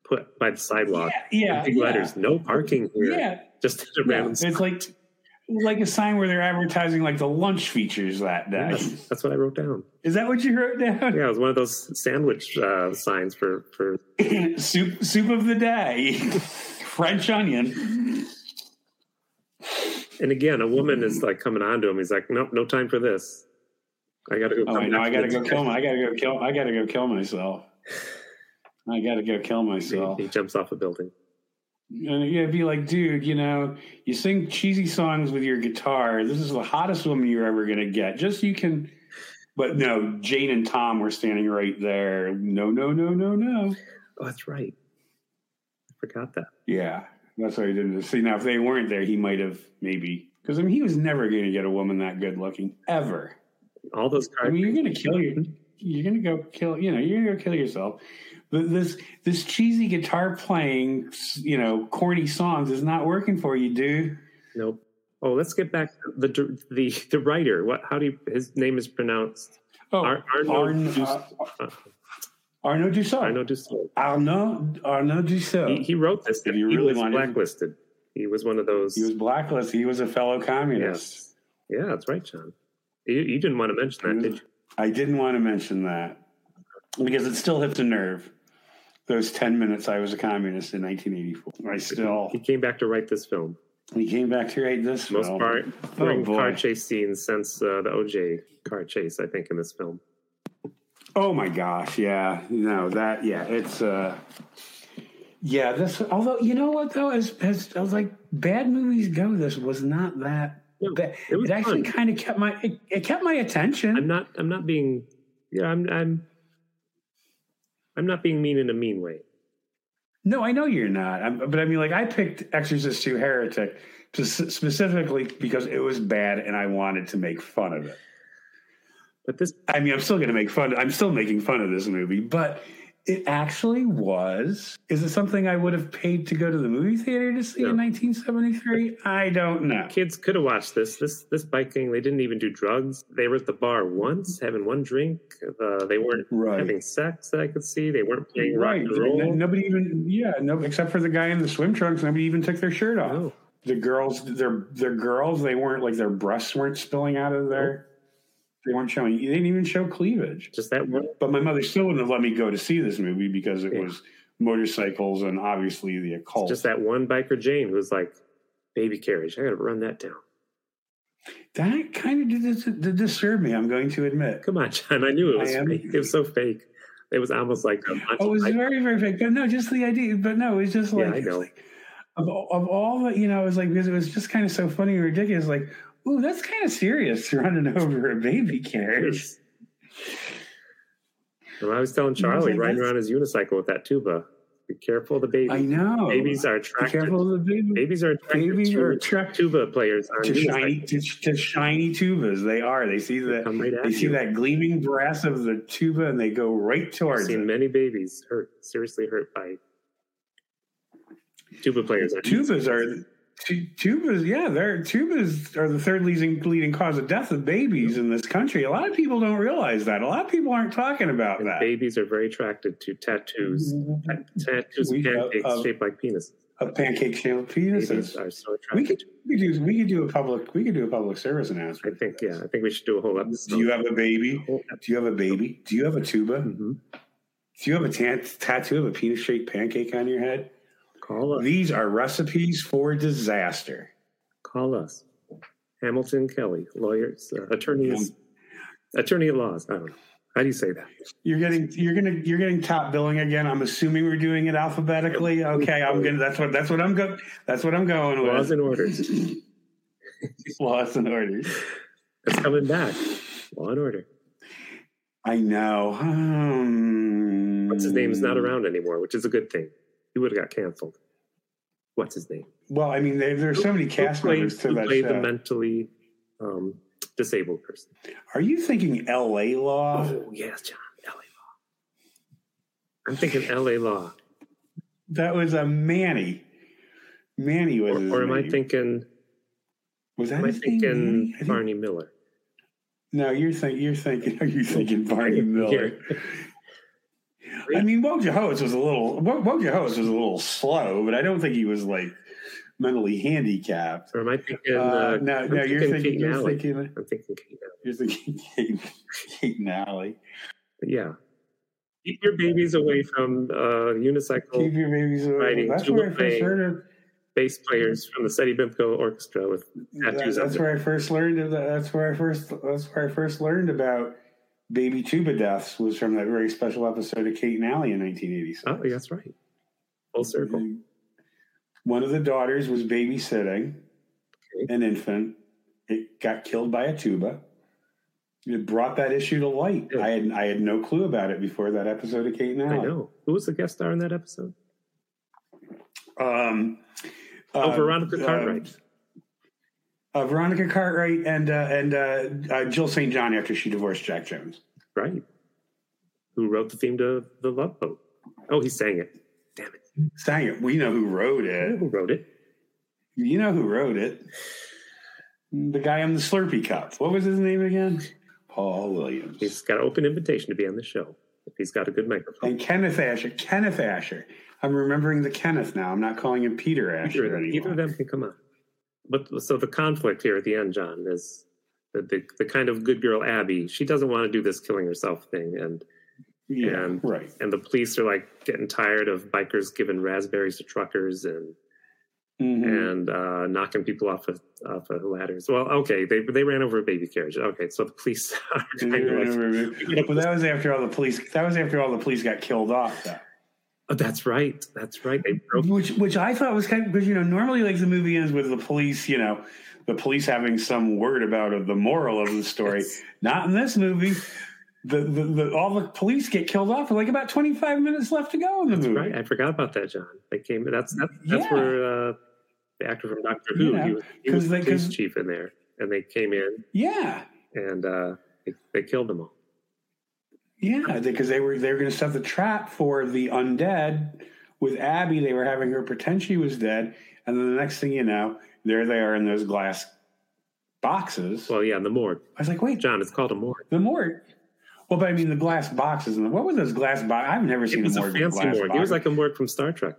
put by the sidewalk. Yeah, yeah, big yeah. letters, no parking here. Yeah, just a random. it's like like a sign where they're advertising like the lunch features that day. Yes, that's what I wrote down. Is that what you wrote down? Yeah, it was one of those sandwich uh, signs for for. [LAUGHS] soup soup of the day. [LAUGHS] French onion. And again, a woman is like coming on to him. He's like, "Nope, no time for this. I got to go." Oh, I know. I gotta go kill [LAUGHS] my. I gotta go kill. I gotta go kill myself. I gotta go kill He, myself. he jumps off a building. And you'd be like, dude, you know, you sing cheesy songs with your guitar. This is the hottest woman you're ever gonna get. Just so you can. But no, Jane and Tom were standing right there. No, no, no, no, no. Oh, that's right. I forgot that. Yeah, that's what he didn't. See, now if they weren't there, he might have maybe because I mean he was never going to get a woman that good looking ever. All those I mean, you're going to kill you. you're going to go kill, you know, you're going to go kill yourself. But this this cheesy guitar playing, you know, corny songs is not working for you, dude. Nope. Oh, let's get back to the the the writer. What? How do you? His name is pronounced Oh, Ar- Arnaud Arn, uh, Dus- Arnaud d'Usseau. Arnaud d'Usseau. Arnaud Arnaud d'Usseau. He, he wrote this. If He, you really was wanted- blacklisted. He was one of those. he was blacklisted. He was a fellow communist. yes. Yeah, that's right, John. You, you didn't want to mention that, He did you? I didn't want to mention that because it still hits a nerve. Those 10 minutes I was a communist in 1984. I still, He came back to write this film. he came back to write this Most film. part, Oh, boy. car chase scenes since uh, the OJ car chase, I think, in this film. Oh my gosh, yeah. No, that, yeah, it's, uh, yeah, this, although, you know what though, as, as, I was like, bad movies go, this was not that No, bad. it was It actually kind of kept my, it, it kept my attention. I'm not. I'm not being. Yeah, I'm. I'm. I'm not being mean in a mean way. No, I know you're not. I'm, but I mean, like, I picked Exorcist 2 Heretic specifically because it was bad and I wanted to make fun of it. But this. I mean, I'm still going to make fun. I'm still making fun of this movie, but it actually was. Is it something I would have paid to go to the movie theater to see in 1973? I don't know. kids could have watched this. This this biking. They didn't even do drugs. They were at the bar once, having one drink. Uh, they weren't Right. having sex that I could see. They weren't playing Right. rock and roll. Nobody even, yeah, no, except for the guy in the swim trunks. Nobody even took their shirt off. No. The girls, they're they're girls. They weren't like their breasts weren't spilling out of their. They weren't showing. They didn't even show cleavage. Just that one. But my mother still wouldn't have let me go to see this movie because it Yeah. was motorcycles and obviously the occult. Just that one biker Jane who was like, "Baby carriage. I got to run that down." that kind of did, did disturb me. I'm going to admit. Come on, John. I knew it was fake. It was so fake. It was almost like a Oh, it was like, very, very fake. But no, just the idea. But no, it was just Yeah, like, I know. like, of, of all the, you know, it was like, because it was just kind of so funny and ridiculous. Like, ooh, that's kind of serious [LAUGHS] running over a baby carriage. And I was telling I was Charlie like, riding around his unicycle with that tuba. Be careful of the baby. I know. Babies are attracted. Be careful of the baby. Babies are attracted Babies to are attracted tuba players to shiny to, to shiny tubas. They are. They see that. come right They see you. that gleaming brass of the tuba, and they go right I've towards seen it. many babies hurt, seriously hurt by Tuba players are Tubas are tubas. Yeah, they're tubas are the third leading leading cause of death of babies in this country. A lot of people don't realize that. A lot of people aren't talking about and that. babies are very attracted to tattoos. Tattoos We- pancakes uh, uh, shaped like penises. Of pancake shaped penises. are so We could we could do we could do a public we could do a public service announcement. I think yeah. I think we should do a whole episode. Do you have a baby? Do you have a baby? Do you have a tuba? Mhm. Do you have a tattoo of a penis shaped pancake on your head? Call us. These are recipes for disaster. Call us. Hamilton Kelly, lawyers, uh, attorneys, attorney at laws. I don't know. How do you say that? You're getting you're gonna you're getting top billing again. I'm assuming we're doing it alphabetically. Okay, I'm gonna that's what that's what I'm go that's what I'm going with. Laws and orders. [LAUGHS] Laws and orders. It's coming back. Law and order. I know. Um, What's his name is not around anymore, which is a good thing. He would have got canceled. What's his name? Well, I mean, there, there's so many cast who played, members to who that played the mentally um, disabled person. Are you thinking L.A. Law? Oh yes, John. L.A. Law. I'm thinking L.A. Law, That was a Manny. Manny was. or, or am I thinking? Was that Am I name? thinking Barney Miller? No, you're thinking. You're thinking. [LAUGHS] Are you thinking Barney Miller? [LAUGHS] I mean, Woj Host was a little. Wo- Woj was a little slow, but I don't think he was like mentally handicapped. Or am I thinking? Uh, Uh, no, I'm no, you're thinking. You're thinking. I'm thinking Kate Allie. You're thinking [LAUGHS] Kate, Kate Nally. Yeah. Keep your babies away from uh, unicycle Keep your babies away. That's where I first heard of. bass players from the Seti Bimco Orchestra with tattoos on that's where I first learned of that. That's where I first. That's where I first learned about baby tuba deaths was from that very special episode of Kate and Allie in 1986. Oh, that's right. Full circle. One of the daughters was babysitting Okay. an infant. It got killed by a tuba. It brought that issue to light. Yeah. I had I had no clue about it before that episode of Kate and I know. Who was the guest star in that episode? Um, Oh, uh, Veronica uh, Cartwright. uh, Veronica Cartwright and uh, and uh, uh, Jill St. John after she divorced Jack Jones. right. Who wrote the theme to The Love Boat? Oh, he sang it. Damn it. Sang it. We know who wrote know it. Who wrote it? You know who wrote it. The guy on the Slurpee cup. What was his name again? Paul Williams. He's got an open invitation to be on the show he's got a good microphone. And Kenneth Ascher. Kenneth Ascher. I'm remembering the Kenneth now. I'm not calling him Peter Asher anymore. either of them can come on. But so the conflict here at the end, John, is the, the the kind of good girl Abby. She doesn't want to do this killing herself thing, and Yeah, and- right. and the police are like getting tired of bikers giving raspberries to truckers and Mhm. and uh, knocking people off of off of ladders. Well, okay, they they ran over a baby carriage. Okay, so the police [LAUGHS] are trying to like, well, that was after all the police. That was after all the police got killed off. Though. Oh, that's right, that's right. Which, which I thought was kind of because you know normally like the movie ends with the police, you know, the police having some word about it, the moral of the story. Yes. Not in this movie. The, the, the all the police get killed off with like about twenty five minutes left to go in the movie. Right, I forgot about that, John. They came. That's that's, that's Yeah. where uh, the actor from Doctor Who. He was, he was the police chief in there, and they came in Yeah, and uh, they, they killed them all. Yeah, because they were they were going to set the trap for the undead with Abby. They were having her pretend she was dead, and then the next thing you know, there they are in those glass boxes. Well, yeah, in the morgue, I was like, wait, John. It's called a morgue. The morgue. Well, but I mean the glass boxes and the, what were those glass boxes? I've never seen It was a a morgue. with fancy glass morgue. It was like a morgue from Star Trek.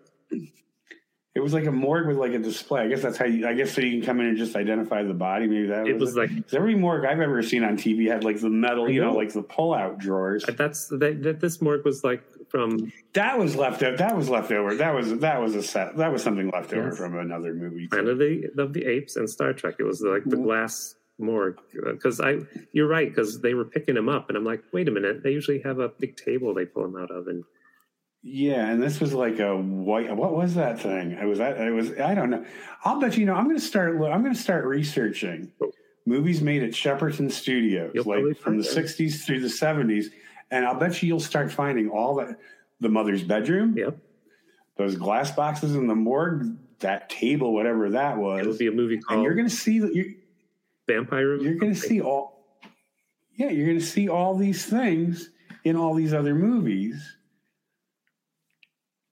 It was like a morgue with like a display. I guess that's how you. I guess so you can come in and just identify the body. Maybe that It was, was like every morgue I've ever seen on TV had like the metal, you know, know. like the pull-out drawers. that's that, that. This morgue was like from That was left over. That was left over. That was that was a set. That was something left over Yes. from another movie. Planet of the of the Apes and Star Trek. It was like the Mhm. glass morgue because I. You're right because they were picking him up, and I'm like, wait a minute. They usually have a big table they pull him out of, and Yeah, and this was like a white. What was that thing? It was that. It was. I don't know. I'll bet you. You know. I'm going to start. I'm going to start researching movies made at Shepperton Studios, You'll like from the them. '60s through the '70s, and I'll bet you you'll start finding all that. The mother's bedroom, yep, those glass boxes in the morgue, that table, whatever that was. It'll be a movie called. and you're going to see. You're, Vampire. you're going to see all. Yeah, you're going to see all these things in all these other movies.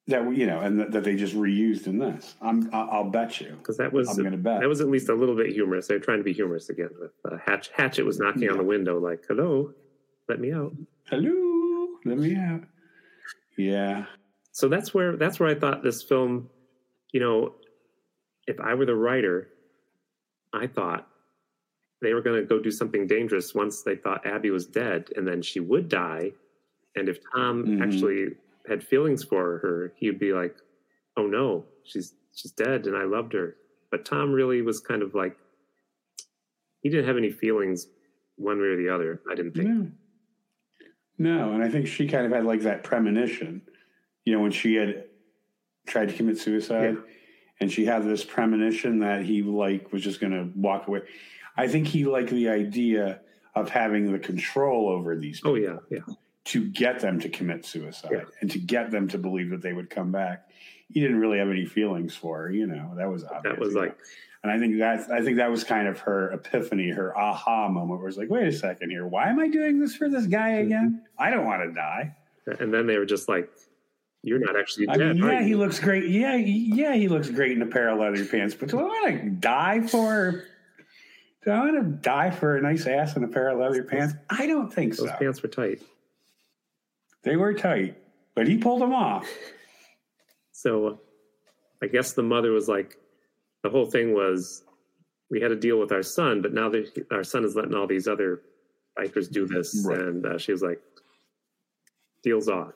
That you know, and that, they just reused in this. I'm, I'll bet you. because that was I'm gonna bet. that was at least a little bit humorous. They're trying to be humorous again. With uh, Hatch, Hatchet was knocking on the window, like, "Hello, let me out." Hello, let me out. Yeah, So that's where that's where I thought this film, you know, if I were the writer, I thought they were going to go do something dangerous once they thought Abby was dead, and then she would die. And if Tom Mhm. actually had feelings for her, he'd be like, "Oh no, she's she's dead, and I loved her." But Tom really was kind of like he didn't have any feelings one way or the other. I didn't think. no, no, and I think she kind of had like that premonition, you know, when she had tried to commit suicide, Yeah. and she had this premonition that he like was just going to walk away. I think he liked the idea of having the control over these oh, people Oh yeah, yeah. To get them to commit suicide Yeah. and to get them to believe that they would come back. He didn't really have any feelings for her, you know. That was obvious. That was you know. like and I think that I think that was kind of her epiphany, her aha moment, where it's like, wait a second here, why am I doing this for this guy Mm-hmm. again? I don't want to die. and then they were just like, "You're not actually dead. I dead." mean, yeah, he looks great. Yeah, yeah, he looks great in a pair of leather pants. But do I want to die for? Do I want to die for a nice ass and a pair of leather pants? I don't think Those so. Those pants were tight. They were tight, but he pulled them off. So uh, I guess the mother was like, the whole thing was we had to deal with our son, but now that our son is letting all these other bikers do this. Right. And uh, she was like, deal's off.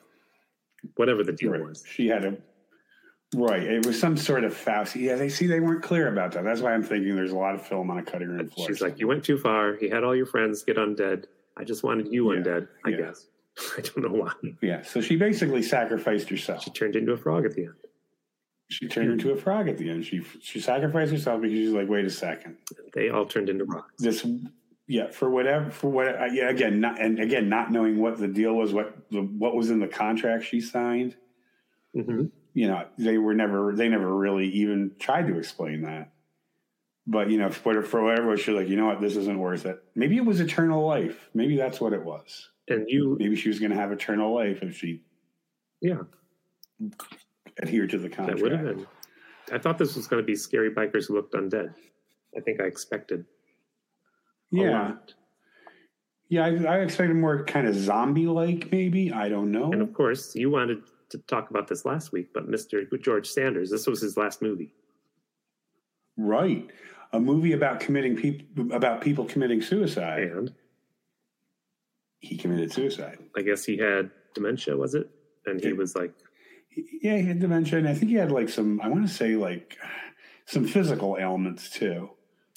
Whatever the deal Right. was. She had a right. It was some sort of faust. Yeah, they see they weren't clear about that. That's why I'm thinking there's a lot of film on a cutting room floor. She's like, you went too far. He had all your friends get undead. I just wanted you Yeah, undead, I yeah. guess. [LAUGHS] I don't know why. yeah. So she basically sacrificed herself. She turned into a frog at the end. She turned into a frog at the end. She she sacrificed herself because she's like, wait a second, They all turned into rocks. this. Yeah, for whatever, for what, uh, yeah, again, not, and again, not knowing what the deal was, what the, what was in the contract she signed, hmm you know, they were never, they never really even tried to explain that. But you know, for, for whatever, she's like, you know what, this isn't worth it. Maybe it was eternal life. Maybe that's what it was. And you, Maybe she was going to have eternal life if she yeah, adhered to the contract. that would have been. I thought this was going to be scary bikers who looked undead. I think I expected Yeah, yeah. I, I expected more kind of zombie-like, maybe. I don't know. And of course, you wanted to talk about this last week, but Mr. George Sanders, this was his last movie. Right, a movie about committing people about people committing suicide. And He committed suicide. I guess he had dementia, was it? And he Yeah. was like, Yeah, he had dementia, and I think he had like some. I want to say like some physical ailments too.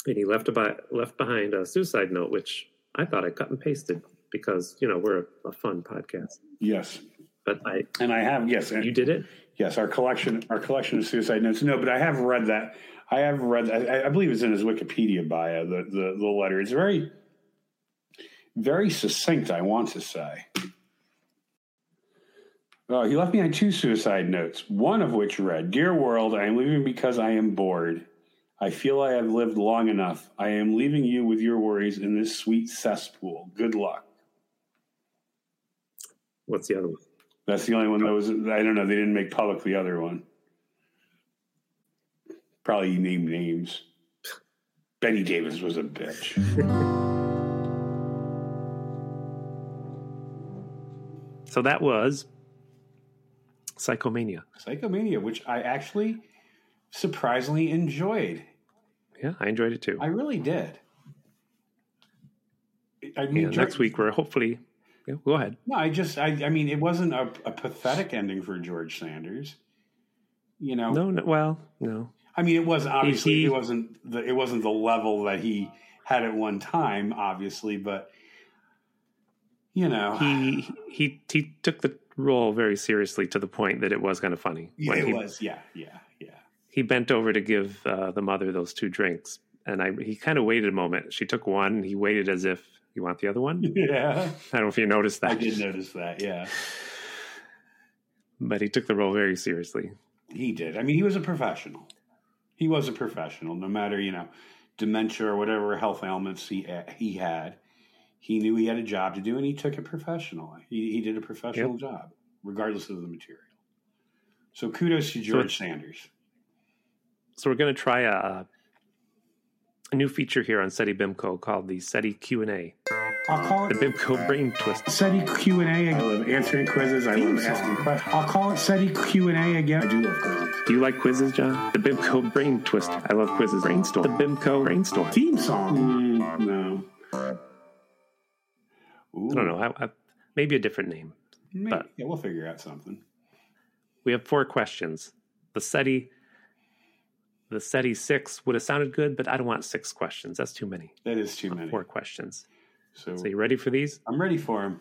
and he left about left behind a suicide note, which I thought I cut and pasted because you know we're a, a fun podcast. Yes, But I, and I have yes, and- you did it. yes. Our collection, our collection of suicide notes. No, but I have read that. I have read. I, I believe it's in his Wikipedia bio. The the the letter. It's very, very succinct. I want to say. Uh, he left me on two suicide notes, one of which read Dear world, I am leaving because I am bored. I feel I have lived long enough. I am leaving you with your worries in this sweet cesspool. Good luck. What's the other one? That's the only one that was, I don't know, they didn't make public the other one. Probably named names. Benny Davis was a bitch. [LAUGHS] So that was Psychomania. Psychomania, which I actually surprisingly enjoyed. Yeah, I enjoyed it too. I really did. I mean, and next week we're hopefully. Yeah, go ahead. No, I just, I, I mean, it wasn't a, a pathetic ending for George Sanders. You know, No, no well, no. I mean, it was obviously he- it wasn't the it wasn't the level that he had at one time, obviously, but you know, He he he took the role very seriously to the point that it was kind of funny. yeah, When it he, was, yeah, yeah, yeah. he bent over to give uh, the mother those two drinks, and I he kind of waited a moment. She took one. He waited as if you want the other one. [LAUGHS] Yeah, I don't know if you noticed that. I did notice that. Yeah, but he took the role very seriously. he did. I mean, he was a professional. He was a professional, no matter you know dementia or whatever health ailments he eh, he had. He knew he had a job to do, and he took it professional. He he did a professional job, regardless of the material. So kudos to George Sanders. So we're going to try a, a new feature here on SETI BIMCO called the SETI Q&A. I'll call it The it BIMCO Brain Twist. SETI Q and A. I love answering quizzes. I love asking questions. I'll call it SETI Q and A again. I do love quizzes. Do you like quizzes, John? The BIMCO Brain Twist. I love quizzes. Brainstorm. The BIMCO Brainstorm. Theme song? Mm, no. Ooh, I don't know. I, I, maybe a different name. maybe. but- yeah, we'll figure out something. We have four questions. The SETI, the SETI six would have sounded good, but I don't want six questions. That's too many. That is too many. Four questions. So, So you ready for these? I'm ready for them.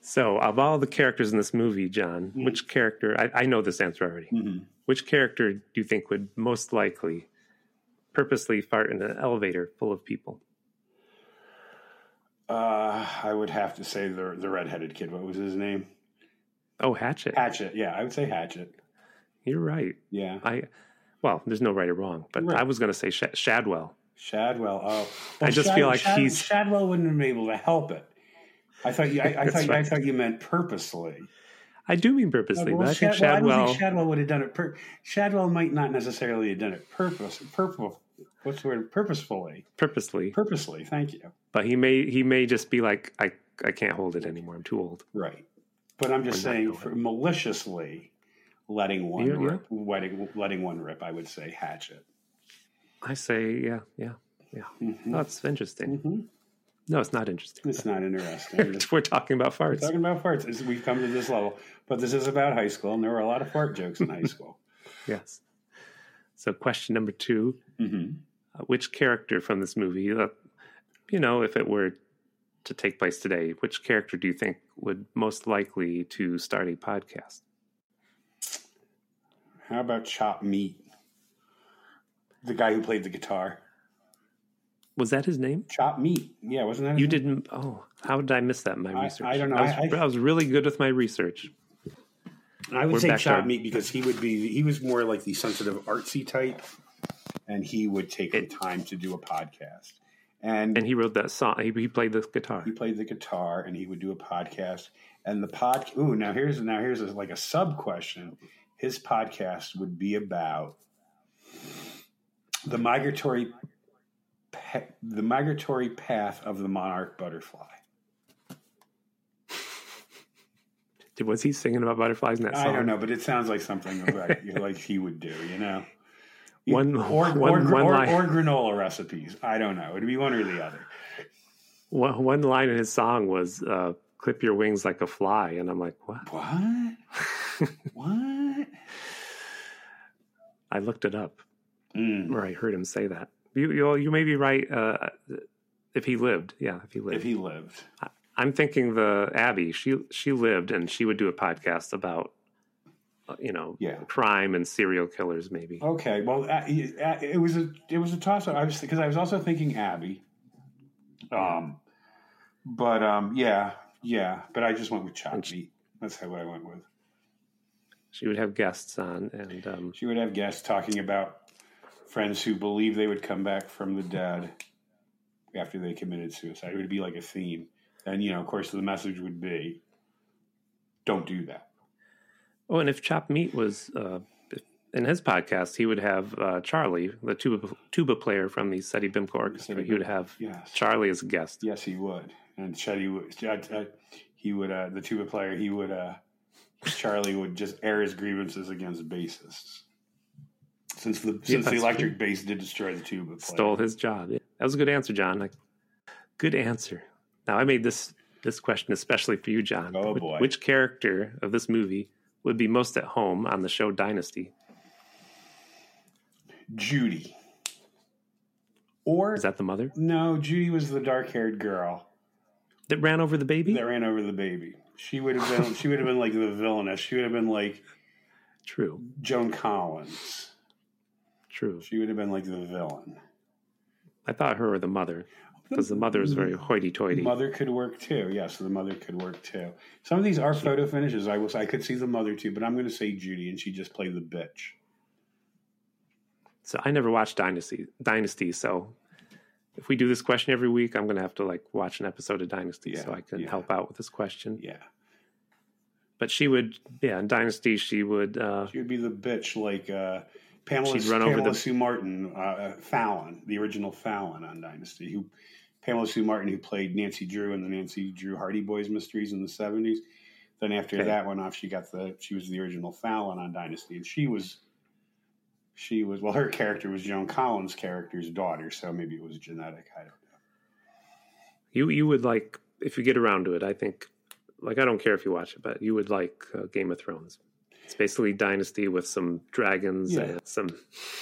So of all the characters in this movie, John, which character? I, I know this answer already. hmm Which character do you think would most likely purposely fart in an elevator full of people? Uh, I would have to say the the redheaded kid. What was his name? Oh, Hatchet. Hatchet. Yeah, I would say Hatchet. You're right. Yeah, I well, there's no right or wrong, but Right. I was going to say Sh- Shadwell. Shadwell. Oh, I just feel like he's- Shadwell wouldn't have been able to help it. I thought you. I, I [LAUGHS] thought. I thought you meant purposely. I do mean purposely, Well, but I think Shad- well, I don't think Shadwell would have done it. Per- Shadwell might not necessarily have done it purpose. Purpose. What's the word? Purposefully. purposely, Purposely. Thank you. but he may he may just be like I I can't hold it anymore. I'm too old. Right. But I'm just Or saying, for maliciously letting one Yeah, yeah. rip, letting, letting one rip, I would say Hatchet. I say yeah, yeah, yeah. Mhm. That's interesting. Mhm. No, it's not interesting. It's not interesting. [LAUGHS] We're talking about farts. We're talking about farts. We've come to this level, but this is about high school, and there were a lot of fart jokes in high school. [LAUGHS] Yes. So, question number two: hmm uh, Which character from this movie, uh, you know, if it were to take place today, which character do you think would most likely to start a podcast? How about Chop Meat? The guy who played the guitar. Was that his name? Chop Meat. Yeah, wasn't that? his You name? didn't. Oh, how did I miss that in my I- research? I don't know. I was, I- I- I was really good with my research. I would We're say Chop Meat because he would be. He was more like the sensitive, artsy type, and he would take the time to do a podcast. And, And he wrote that song. He, he played the guitar. he played the guitar, and he would do a podcast. And the pod. Ooh, now here's now here's a, like a sub question. His podcast would be about the migratory, pa- the migratory path of the monarch butterfly. [LAUGHS] Was he singing about butterflies in that song? I don't know, but it sounds like something like, [LAUGHS] like he would do, you know. One- or, one- or, one or, line. or granola recipes. I don't know. It'd be one or the other. One, one line in his song was uh, "Clip your wings like a fly," and I'm like, "What?" What? [LAUGHS] what? I looked it up, Mm. or I heard him say that. You you, you may be right. Uh, if he lived, yeah, if he lived. If he lived. I'm thinking the Abby. She she lived, and she would do a podcast about, uh, you know, Yeah. crime and serial killers, maybe. Okay. Well, uh, uh, it was a it was a toss up. I was because I was also thinking Abby. Um, but um, yeah, yeah. But I just went with chopped meat. That's how what I went with. She would have guests on, and um, She would have guests talking about friends who believe they would come back from the dead after they committed suicide. It would be like a theme. And, you know, of course, the message would be don't do that. oh, and if Chopped Meat was uh, in his podcast, he would have uh, Charlie, the tuba tuba player from the SETI BIMCO Orchestra. He would have Yes. Charlie as a guest. Yes, he would. And Chetty would, he would, uh, the tuba player, he would, uh, Charlie would just air his grievances against bassists. Since the since the that's electric bass did destroy the tube. player. Stole his job. Yeah, That was a good answer, John. Like, good answer. Now I made this this question especially for you, John. Oh, Which- boy. Which character of this movie would be most at home on the show Dynasty? Judy. Or Is that the mother no, Judy was the dark haired girl. that ran over the baby? that ran over the baby. She would have been. she would have been like the villainess. She would have been like True, Joan Collins. True. She would have been like the villain. I thought her or the mother because the mother is very hoity-toity. Mother could work too. Yes, the mother could work too. Some of these are photo finishes. I was. I could see the mother too, but I'm going to say Judy, and she just played the bitch. So I never watched Dynasty. Dynasty. So if we do this question every week, I'm going to have to like watch an episode of Dynasty Yeah, so I can yeah. help out with this question. Yeah. but she would, yeah, in Dynasty, she would. Uh, she would be the bitch like uh, Pamela, She'd run Pamela over the- Sue Martin, uh, Fallon, the original Fallon on Dynasty. Who Pamela Sue Martin, who played Nancy Drew in the Nancy Drew Hardy Boys mysteries in the seventies. Then after Okay. that went off, she got the she was the original Fallon on Dynasty, and she was she was well, her character was Joan Collins' character's daughter, so maybe it was genetic. I don't know. you you would like if you get around to it. I think, like, I don't care if you watch it, but you would like uh, Game of Thrones. It's basically Dynasty with some dragons Yeah. and some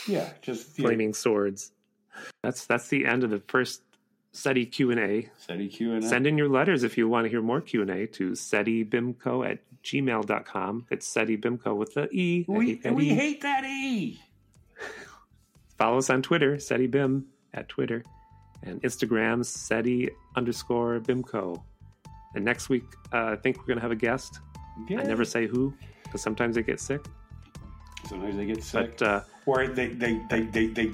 Yeah, just yeah, flaming swords. That's that's the end of the first SETI Q and A. SETI Q and A. Send in your letters if you want to hear more Q and A to setibimco at gmail.com. It's setibimco with the E. We hate that we E. hate that e. [LAUGHS] Follow us on Twitter, SETIBIM at Twitter, and Instagram, SETI underscore BIMCO. And next week, uh, I think we're going to have a guest. Yeah. I never say who because sometimes they get sick. Sometimes they get sick, But uh, or they they, they they they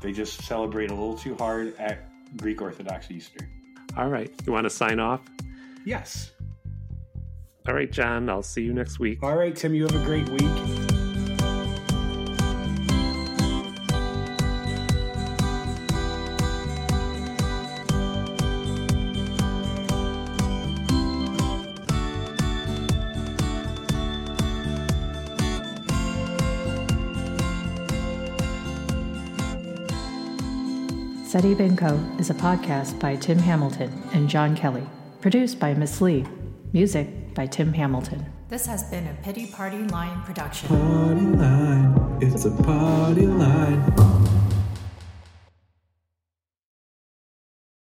they just celebrate a little too hard at Greek Orthodox Easter. all right, you want to sign off? Yes. All right, John, I'll see you next week. All right, Tim. You have a great week. SETI BIMCO is a podcast by Tim Hamilton and John Kelly, produced by Miss Lee, music by Tim Hamilton. This has been a Pity Party Line production. Party line, it's a party line.